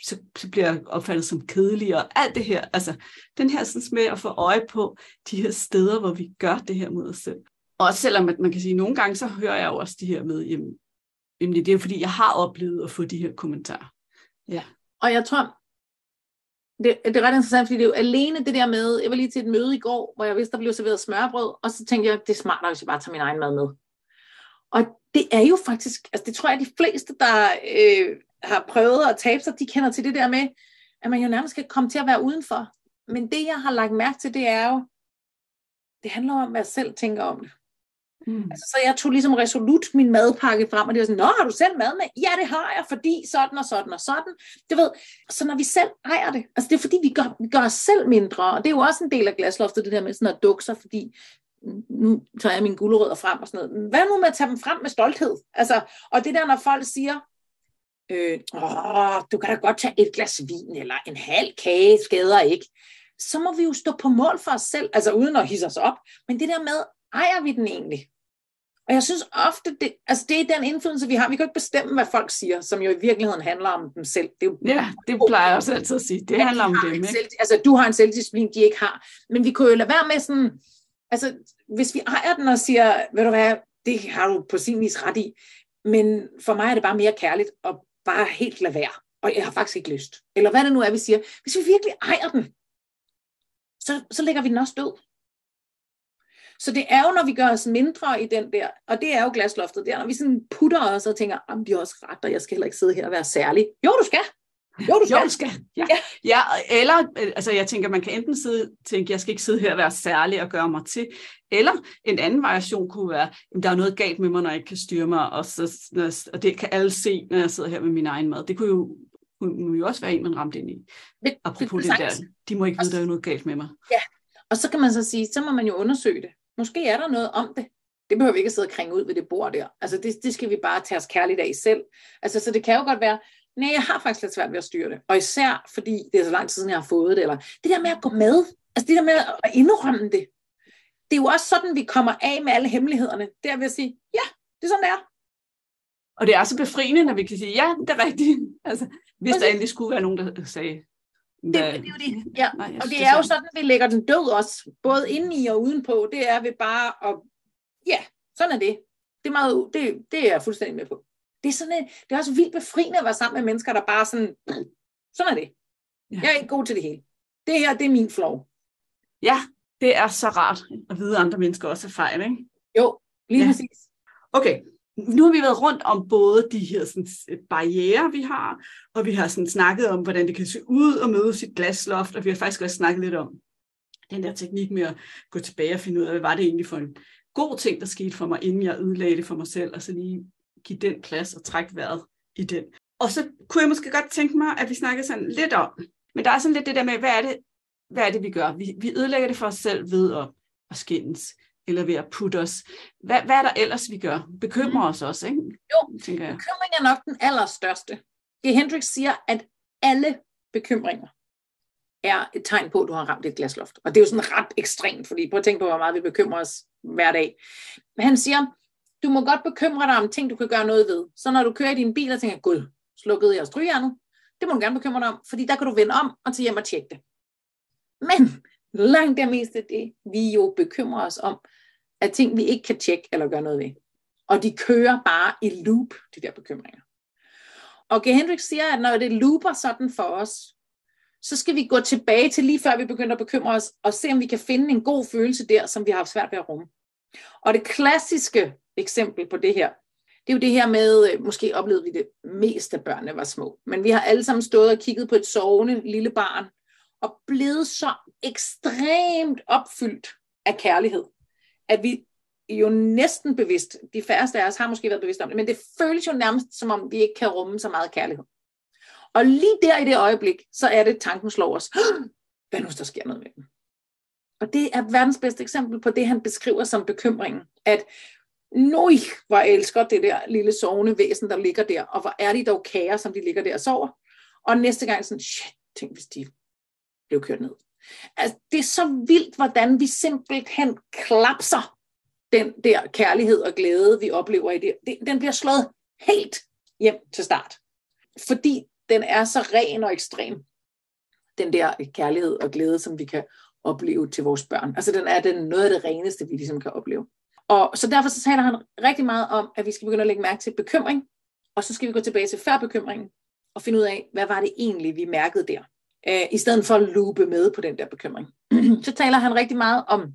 S1: så, så bliver jeg opfattet som kedelig og alt det her. Altså den her sådan med at få øje på de her steder, hvor vi gør det her mod os selv. Og selvom at man kan sige, at nogle gange så hører jeg jo også det her med, jamen, jamen det er fordi, jeg har oplevet at få de her kommentarer.
S2: Ja. Og jeg tror, det, det er ret interessant, fordi det er jo alene det der med, jeg var lige til et møde i går, hvor jeg vidste, der blev serveret smørbrød, og så tænkte jeg, det er smartere, hvis jeg bare tager min egen mad med. Og det er jo faktisk, altså det tror jeg, de fleste, der øh, har prøvet at tabe sig, de kender til det der med, at man jo nærmest skal komme til at være udenfor. Men det, jeg har lagt mærke til, det er jo, det handler om, hvad jeg selv tænker om det. Mm. Altså, så jeg tog ligesom resolut min madpakke frem, og det var sådan, Nå, har du selv mad med? Ja, det har jeg, fordi sådan og sådan og sådan. Du ved, så når vi selv ejer det, altså det er fordi, vi gør, vi gør os selv mindre, og det er jo også en del af glasloftet, det der med sådan at dukke sig, fordi nu tager jeg mine gulerødder frem og sådan noget. Hvad nu med at tage dem frem med stolthed? Altså, og det der, når folk siger, øh, åh, du kan da godt tage et glas vin, eller en halv kage, skader ikke. Så må vi jo stå på mål for os selv, altså uden at hisse os op. Men det der med, ejer vi den egentlig? Og jeg synes ofte, det, altså det er den indflydelse, vi har. Vi kan ikke bestemme, hvad folk siger, som jo i virkeligheden handler om dem selv. Det er jo,
S1: ja, det plejer jeg også altid at sige. Det handler om dem. Ikke?
S2: Selv, altså, du har en selvdisciplin, de ikke har. Men vi kunne jo lade være med sådan, altså, hvis vi ejer den og siger, ved du hvad, det har du på sin vis ret i, men for mig er det bare mere kærligt at bare helt lade være. Og jeg har faktisk ikke lyst. Eller hvad det nu er, vi siger. Hvis vi virkelig ejer den, så, så lægger vi den også død. Så det er jo, når vi gør os mindre i den der, og det er jo glasloftet der, når vi sådan putter os og tænker, om de er også ret, og jeg skal heller ikke sidde her og være særlig. Jo, du skal.
S1: Jo, du skal. Jo, du skal. Ja. ja. ja, eller, altså jeg tænker, man kan enten sidde tænke, jeg skal ikke sidde her og være særlig og gøre mig til, eller en anden variation kunne være, at der er noget galt med mig, når jeg ikke kan styre mig, og, så, og det kan alle se, når jeg sidder her med min egen mad. Det kunne jo, kunne jo også være en, man ramte ind i. Men, Apropos det, det der, de må ikke vide, der er noget galt med mig.
S2: Ja, og så kan man så sige, så må man jo undersøge det. Måske er der noget om det. Det behøver vi ikke at sidde og kringe ud ved det bord der. Altså det, det skal vi bare tage os kærligt af selv. Altså så det kan jo godt være, nej, jeg har faktisk lidt svært ved at styre det. Og især fordi det er så lang tid siden, jeg har fået det. Eller det der med at gå med. Altså det der med at indrømme det. Det er jo også sådan, vi kommer af med alle hemmelighederne. Det er ved at sige, ja, det er sådan, det er.
S1: Og det er så befriende, når vi kan sige, ja, det er rigtigt. Altså, hvis der endelig skulle være nogen, der sagde,
S2: det, det er jo det. Ja. Nej, og det er jo sådan, vi lægger den død også, både indeni og udenpå. Det er ved bare at, ja, sådan er det. Det er, meget, det, det er jeg fuldstændig med på. Det er, sådan, et, det er også vildt befriende at være sammen med mennesker, der bare sådan, sådan er det. Ja. Jeg er ikke god til det hele. Det her, det er min flov.
S1: Ja, det er så rart at vide, at andre mennesker også er fejl, ikke?
S2: Jo, lige ja. præcis.
S1: Okay, nu har vi været rundt om både de her sådan, barriere, vi har, og vi har sådan, snakket om, hvordan det kan se ud at møde sit glasloft, og vi har faktisk også snakket lidt om den der teknik med at gå tilbage og finde ud af, hvad var det egentlig for en god ting, der skete for mig, inden jeg ødelagde det for mig selv, og så lige give den plads og trække vejret i den. Og så kunne jeg måske godt tænke mig, at vi snakkede sådan lidt om, men der er sådan lidt det der med, hvad er det, hvad er det vi gør? Vi, vi ødelægger det for os selv ved at, at skændes eller ved at putte os. Hvad, hvad er der ellers, vi gør? Bekymrer mm. os også, ikke?
S2: Jo, tænker jeg. bekymring er nok den allerstørste. G. Hendrix siger, at alle bekymringer er et tegn på, at du har ramt et glasloft. Og det er jo sådan ret ekstremt, fordi prøv at tænke på, hvor meget vi bekymrer os hver dag. Men han siger, du må godt bekymre dig om ting, du kan gøre noget ved. Så når du kører i din bil og tænker, gud, slukkede jeg strygernet? Det må du gerne bekymre dig om, fordi der kan du vende om og tage hjem og tjekke det. Men langt det meste af det, vi jo bekymrer os om, er ting, vi ikke kan tjekke eller gøre noget ved. Og de kører bare i loop, de der bekymringer. Og G. Hendrik siger, at når det looper sådan for os, så skal vi gå tilbage til lige før vi begynder at bekymre os, og se om vi kan finde en god følelse der, som vi har haft svært ved at rumme. Og det klassiske eksempel på det her, det er jo det her med, øh, måske oplevede vi det mest da børnene var små, men vi har alle sammen stået og kigget på et sovende lille barn, og blevet så ekstremt opfyldt af kærlighed, at vi jo næsten bevidst, de færreste af os har måske været bevidst om det, men det føles jo nærmest, som om vi ikke kan rumme så meget kærlighed. Og lige der i det øjeblik, så er det, tanken slår os, hvad nu, der sker noget med dem? Og det er verdens bedste eksempel på det, han beskriver som bekymringen, at Nøj, hvor jeg elsker det der lille sovende væsen, der ligger der, og hvor er de dog kære, som de ligger der og sover. Og næste gang sådan, shit, tænk hvis de blev kørt ned. Altså, det er så vildt, hvordan vi simpelthen klapser den der kærlighed og glæde, vi oplever i det. Den bliver slået helt hjem til start. Fordi den er så ren og ekstrem. Den der kærlighed og glæde, som vi kan opleve til vores børn. Altså den er den noget af det reneste, vi ligesom kan opleve. Og så derfor så taler han rigtig meget om, at vi skal begynde at lægge mærke til bekymring, og så skal vi gå tilbage til før bekymringen, og finde ud af, hvad var det egentlig, vi mærkede der, øh, i stedet for at loope med på den der bekymring. så taler han rigtig meget om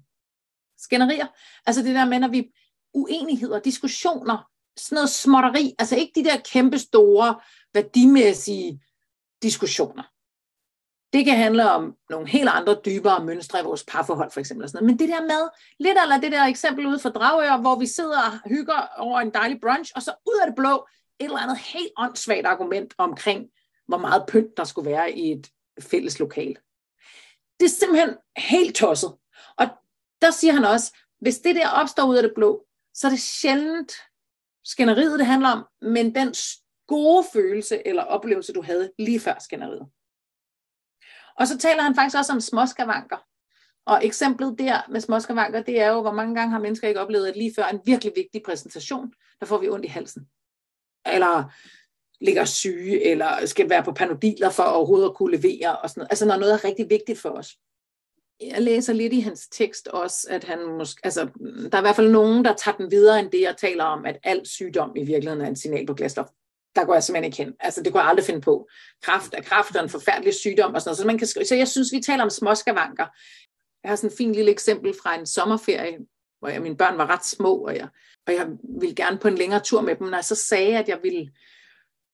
S2: skænderier, altså det der med, når vi uenigheder, diskussioner, sådan noget småtteri, altså ikke de der kæmpe store værdimæssige diskussioner. Det kan handle om nogle helt andre dybere mønstre i vores parforhold for eksempel. Og sådan noget. Men det der med, lidt eller det der eksempel ude fra Dragør, hvor vi sidder og hygger over en dejlig brunch, og så ud af det blå, et eller andet helt åndssvagt argument omkring, hvor meget pynt der skulle være i et fælles lokal. Det er simpelthen helt tosset. Og der siger han også, hvis det der opstår ud af det blå, så er det sjældent skænderiet, det handler om, men den gode følelse eller oplevelse, du havde lige før skænderiet. Og så taler han faktisk også om småskavanker. Og eksemplet der med småskavanker, det er jo, hvor mange gange har mennesker ikke oplevet, at lige før en virkelig vigtig præsentation, der får vi ondt i halsen. Eller ligger syge, eller skal være på panodiler for overhovedet at kunne levere, og sådan noget. altså når noget er rigtig vigtigt for os. Jeg læser lidt i hans tekst også, at han måske, altså, der er i hvert fald nogen, der tager den videre end det, jeg taler om, at al sygdom i virkeligheden er en signal på glasstof. Der går jeg simpelthen ikke hen. Altså, det kunne jeg aldrig finde på. Kraft er kraft og en forfærdelig sygdom og sådan noget. Så, man kan, så jeg synes, vi taler om småskavanker. Jeg har sådan et fint lille eksempel fra en sommerferie, hvor jeg, mine børn var ret små, og jeg, og jeg ville gerne på en længere tur med dem. Når jeg så sagde, at jeg ville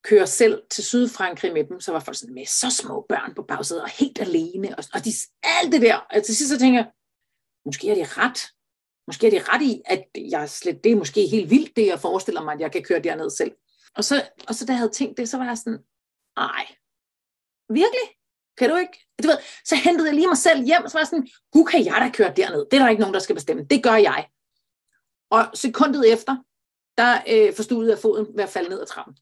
S2: køre selv til Sydfrankrig med dem, så var folk sådan med så små børn på bagsædet og helt alene, og, og de, alt det der. Og til sidst så tænker jeg, måske er det ret. Måske er det ret i, at jeg slet, det er måske helt vildt, det jeg forestiller mig, at jeg kan køre derned selv. Og så, og så da jeg havde tænkt det, så var jeg sådan, ej, virkelig? Kan du ikke? Du ved, så hentede jeg lige mig selv hjem, og så var jeg sådan, gud kan jeg da køre derned? Det er der ikke nogen, der skal bestemme. Det gør jeg. Og sekundet efter, der øh, forstod jeg foden ved at falde ned ad trappen.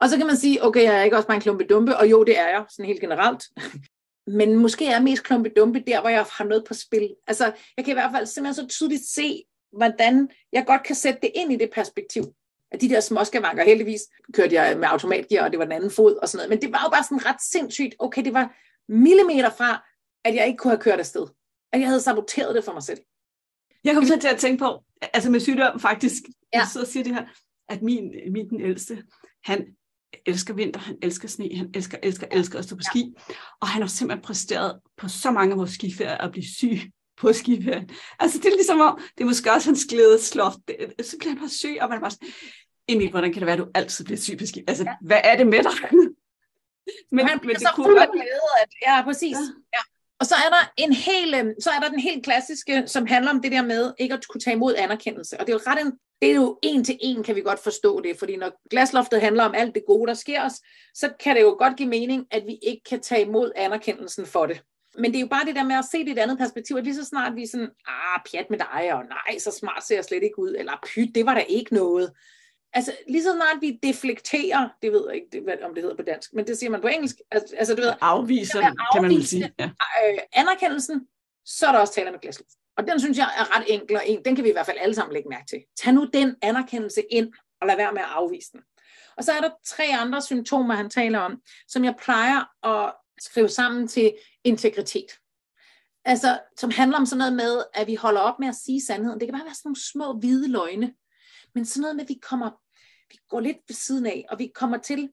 S2: Og så kan man sige, okay, jeg er ikke også bare en klumpe dumpe, og jo, det er jeg, sådan helt generelt. Men måske er jeg mest klumpe dumpe der, hvor jeg har noget på spil. Altså, jeg kan i hvert fald simpelthen så tydeligt se, hvordan jeg godt kan sætte det ind i det perspektiv. At de der småskavanker, heldigvis kørte jeg med automatgear, og det var den anden fod og sådan noget. Men det var jo bare sådan ret sindssygt. Okay, det var millimeter fra, at jeg ikke kunne have kørt afsted. At jeg havde saboteret det for mig selv.
S1: Jeg kom så til at tænke på, altså med sygdom faktisk, ja. jeg sidder og siger det her, at min, min den ældste, han elsker vinter, han elsker sne, han elsker, elsker, elsker at stå på ski. Og han har simpelthen præsteret på så mange af vores skiferier at blive syg på skiferien. Altså det er ligesom om, det er måske også hans glædesloft. Så bliver han bare syg, og man er bare sådan, Emil, hvordan kan det være, at du altid bliver syg på ski? Altså, ja. hvad er det med dig?
S2: men, han bliver men det så fuld af glæde, at, ja, præcis. Ja. ja. Og så er der en hel, øhm, så er der den helt klassiske, som handler om det der med ikke at kunne tage imod anerkendelse. Og det er jo ret en, det er jo en til en, kan vi godt forstå det, fordi når glasloftet handler om alt det gode, der sker os, så kan det jo godt give mening, at vi ikke kan tage imod anerkendelsen for det. Men det er jo bare det der med at se det i et andet perspektiv, at lige så snart vi er sådan, ah, pjat med dig, og nej, så smart ser jeg slet ikke ud, eller pyt, det var da ikke noget. Altså, lige så snart vi deflekterer, det ved jeg ikke, det, om det hedder på dansk, men det siger man på engelsk, altså, altså du ved,
S1: afviser, kan man sige. Ja.
S2: Øh, anerkendelsen, så er der også tale med glasluft. Og den synes jeg er ret enkel, og en, den kan vi i hvert fald alle sammen lægge mærke til. Tag nu den anerkendelse ind, og lad være med at afvise den. Og så er der tre andre symptomer, han taler om, som jeg plejer at skrive sammen til integritet. Altså, som handler om sådan noget med, at vi holder op med at sige sandheden. Det kan bare være sådan nogle små hvide løgne. Men sådan noget med, at vi kommer, går lidt ved siden af, og vi kommer til,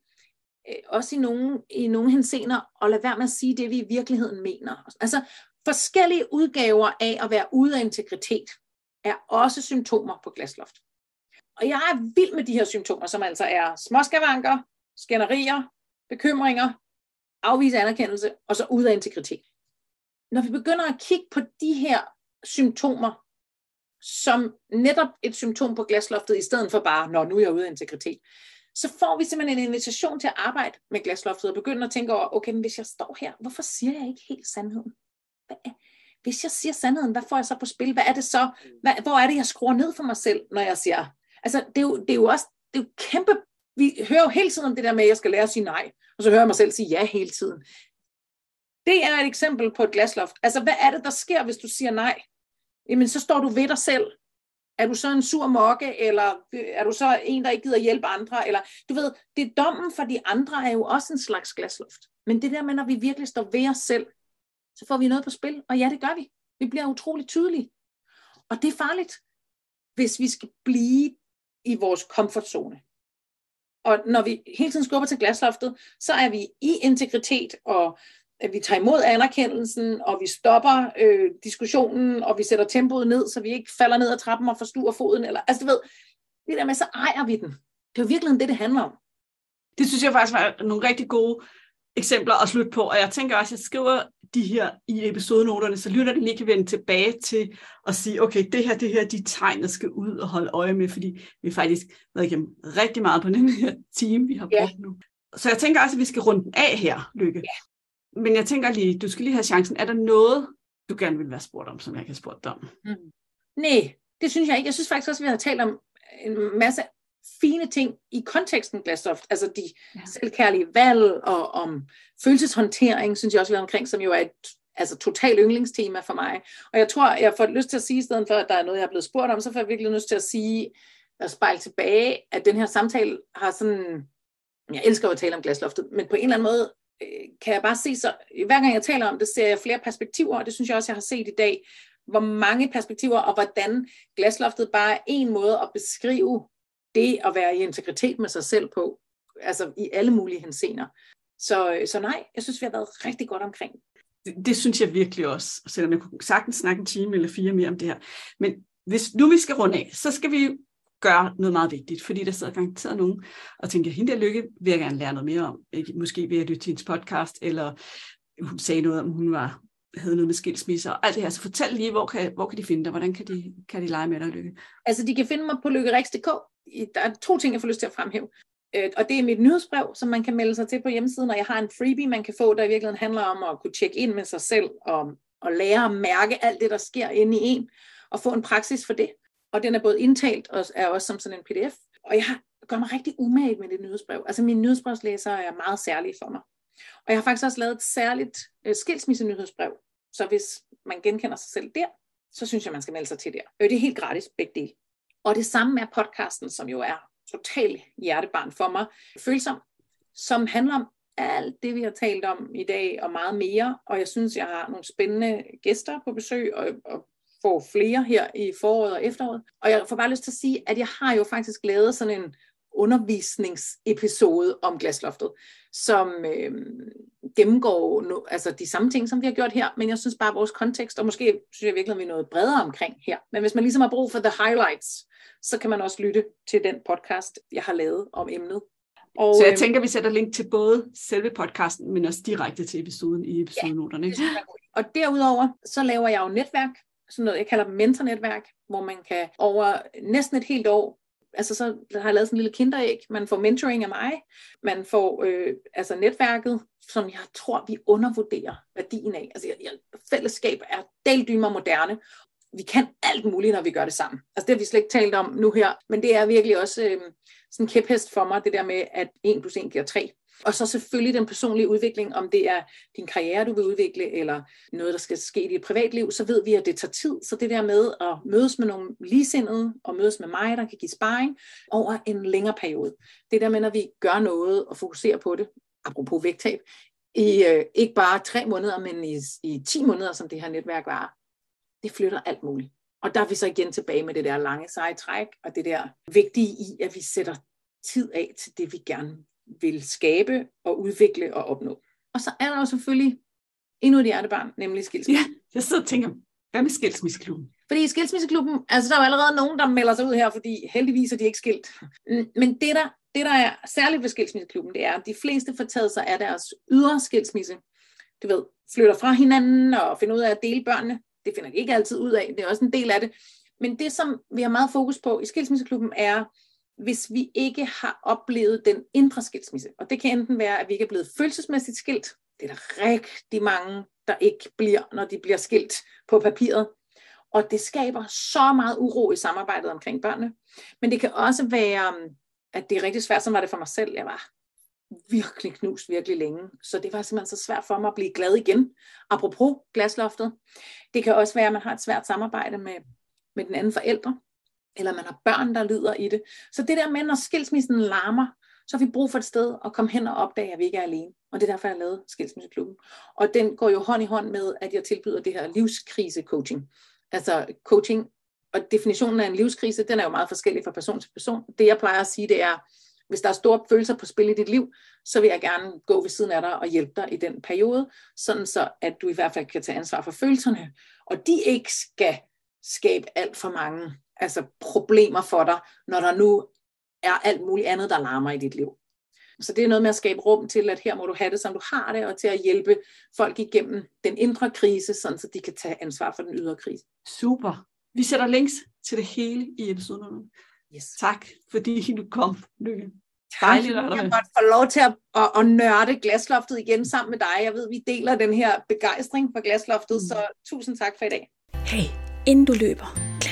S2: øh, også i nogle, i nogle hensener, at lade være med at sige det, vi i virkeligheden mener. Altså, forskellige udgaver af at være ude af integritet er også symptomer på glasloft. Og jeg er vild med de her symptomer, som altså er småskavanker, skænderier, bekymringer, afvise anerkendelse, og så ud af integritet. Når vi begynder at kigge på de her symptomer, som netop et symptom på glasloftet, i stedet for bare, når nu er jeg ude af integritet, så får vi simpelthen en invitation til at arbejde med glasloftet og begynde at tænke over, okay, men hvis jeg står her, hvorfor siger jeg ikke helt sandheden? Hvad, hvis jeg siger sandheden, hvad får jeg så på spil? Hvad er det så? Hvad, hvor er det, jeg skruer ned for mig selv, når jeg siger... Altså, det er jo, det er jo også det er jo kæmpe... Vi hører jo hele tiden om det der med, at jeg skal lære at sige nej, og så hører jeg mig selv sige ja hele tiden. Det er et eksempel på et glasloft. Altså, hvad er det, der sker, hvis du siger nej? Jamen, så står du ved dig selv. Er du så en sur mokke, eller er du så en, der ikke gider hjælpe andre? Eller, du ved, det er dommen for de andre er jo også en slags glasloft. Men det der med, når vi virkelig står ved os selv, så får vi noget på spil. Og ja, det gør vi. Vi bliver utrolig tydelige. Og det er farligt, hvis vi skal blive i vores komfortzone. Og når vi hele tiden skubber til glasloftet, så er vi i integritet, og at vi tager imod anerkendelsen, og vi stopper øh, diskussionen, og vi sætter tempoet ned, så vi ikke falder ned ad trappen og forstuer foden. Eller, altså du ved, det der med, så ejer vi den. Det er jo virkelig det, det handler om.
S1: Det synes jeg faktisk var nogle rigtig gode eksempler at slutte på, og jeg tænker også, at jeg skriver de her i episodenoterne, så lytterne lige kan vende tilbage til at sige, okay, det her, det her, de tegn, der skal ud og holde øje med, fordi vi faktisk været igennem rigtig meget på den her team, vi har brugt yeah. nu. Så jeg tænker også, at vi skal runde den af her, Lykke. Yeah. Men jeg tænker lige, du skal lige have chancen. Er der noget, du gerne vil være spurgt om, som jeg kan spurgt dig om? Mm.
S2: Nej, det synes jeg ikke. Jeg synes faktisk også, at vi har talt om en masse fine ting i konteksten Glastoft, altså de ja. selvkærlige valg og om følelseshåndtering, synes jeg også, vi er omkring, som jo er et altså total yndlingstema for mig. Og jeg tror, jeg får lyst til at sige, i stedet for, at der er noget, jeg er blevet spurgt om, så får jeg virkelig lyst til at sige, at spejle tilbage, at den her samtale har sådan, jeg elsker at tale om glasloftet, men på en eller anden måde kan jeg bare se så, hver gang jeg taler om det, ser jeg flere perspektiver, og det synes jeg også, jeg har set i dag, hvor mange perspektiver, og hvordan glasloftet bare er en måde at beskrive det at være i integritet med sig selv på, altså i alle mulige hensener. Så, så nej, jeg synes, vi har været rigtig godt omkring.
S1: Det, det synes jeg virkelig også, selvom jeg kunne sagtens snakke en time eller fire mere om det her. Men hvis nu vi skal runde af, så skal vi gør noget meget vigtigt, fordi der sidder garanteret nogen og tænker, hende der lykke vil jeg gerne lære noget mere om. Ikke? Måske vil jeg lytte til hendes podcast, eller hun sagde noget om, hun var havde noget med skilsmisser og alt det her. Så fortæl lige, hvor kan, hvor kan de finde dig? Hvordan kan de, kan de lege med dig, Lykke?
S2: Altså, de kan finde mig på lykkerix.dk. Der er to ting, jeg får lyst til at fremhæve. Øh, og det er mit nyhedsbrev, som man kan melde sig til på hjemmesiden, og jeg har en freebie, man kan få, der i virkeligheden handler om at kunne tjekke ind med sig selv, og, og lære at mærke alt det, der sker inde i en, og få en praksis for det. Og den er både indtalt og er også som sådan en pdf. Og jeg gør mig rigtig umage med det nyhedsbrev. Altså mine nyhedsbrevslæsere er meget særlige for mig. Og jeg har faktisk også lavet et særligt øh. Så hvis man genkender sig selv der, så synes jeg, man skal melde sig til der. Øh, det er helt gratis, begge dele. Og det samme er podcasten, som jo er totalt hjertebarn for mig, følsom, som handler om alt det, vi har talt om i dag, og meget mere. Og jeg synes, jeg har nogle spændende gæster på besøg, og, og får flere her i foråret og efteråret. Og jeg får bare lyst til at sige, at jeg har jo faktisk lavet sådan en undervisningsepisode om glasloftet, som øh, gennemgår no, altså de samme ting, som vi har gjort her, men jeg synes bare, at vores kontekst, og måske synes jeg virkelig, at vi er noget bredere omkring her. Men hvis man ligesom har brug for the highlights, så kan man også lytte til den podcast, jeg har lavet om emnet.
S1: Og, så jeg øhm, tænker, vi sætter link til både selve podcasten, men også direkte til episoden i episodenoterne. Ja,
S2: og derudover, så laver jeg jo netværk, sådan noget, jeg kalder mentornetværk, hvor man kan over næsten et helt år altså så har jeg lavet sådan en lille kinderæg. Man får mentoring af mig. Man får øh, altså netværket, som jeg tror, vi undervurderer værdien af. Altså jeg, jeg, fællesskab er deldymer moderne. Vi kan alt muligt, når vi gør det sammen. Altså det har vi slet ikke talt om nu her. Men det er virkelig også øh, sådan en kæphest for mig, det der med, at 1 plus 1 giver 3. Og så selvfølgelig den personlige udvikling, om det er din karriere, du vil udvikle, eller noget, der skal ske i dit privatliv, så ved vi, at det tager tid. Så det der med at mødes med nogle ligesindede, og mødes med mig, der kan give sparring over en længere periode. Det der med, når vi gør noget og fokuserer på det, apropos vægttab, i øh, ikke bare tre måneder, men i, i 10 måneder, som det her netværk var, det flytter alt muligt. Og der er vi så igen tilbage med det der lange seje træk, og det der vigtige i, at vi sætter tid af til det, vi gerne vil skabe og udvikle og opnå. Og så er der jo selvfølgelig endnu et hjertebarn, nemlig skilsmisse.
S1: Ja, jeg sidder og tænker, hvad med skilsmisseklubben?
S2: Fordi i skilsmisseklubben, altså der er jo allerede nogen, der melder sig ud her, fordi heldigvis er de ikke skilt. Men det der, det, der er særligt ved skilsmisseklubben, det er, at de fleste får taget sig af deres ydre skilsmisse. Du ved, flytter fra hinanden og finder ud af at dele børnene. Det finder de ikke altid ud af. Det er også en del af det. Men det, som vi har meget fokus på i skilsmisseklubben, er hvis vi ikke har oplevet den indre skilsmisse. Og det kan enten være, at vi ikke er blevet følelsesmæssigt skilt. Det er der rigtig mange, der ikke bliver, når de bliver skilt på papiret. Og det skaber så meget uro i samarbejdet omkring børnene. Men det kan også være, um, at det er rigtig svært, som var det for mig selv. Jeg var virkelig knust virkelig længe. Så det var simpelthen så svært for mig at blive glad igen. Apropos glasloftet. Det kan også være, at man har et svært samarbejde med, med den anden forældre eller man har børn, der lider i det. Så det der med, når skilsmissen larmer, så har vi brug for et sted at komme hen og opdage, at vi ikke er alene. Og det er derfor, jeg har lavet Skilsmisseklubben. Og den går jo hånd i hånd med, at jeg tilbyder det her livskrise-coaching. Altså coaching, og definitionen af en livskrise, den er jo meget forskellig fra person til person. Det jeg plejer at sige, det er, hvis der er store følelser på spil i dit liv, så vil jeg gerne gå ved siden af dig og hjælpe dig i den periode, sådan så at du i hvert fald kan tage ansvar for følelserne, og de ikke skal skabe alt for mange altså problemer for dig, når der nu er alt muligt andet, der larmer i dit liv. Så det er noget med at skabe rum til, at her må du have det, som du har det, og til at hjælpe folk igennem den indre krise, sådan så de kan tage ansvar for den ydre krise.
S1: Super. Vi sætter links til det hele i episoden. Yes. Tak, fordi du kom, Lykke.
S2: Tak, jeg kan godt få lov til at, at, at nørde glasloftet igen sammen med dig. Jeg ved, vi deler den her begejstring for glasloftet, mm. så tusind tak for i dag.
S1: Hey, inden du løber,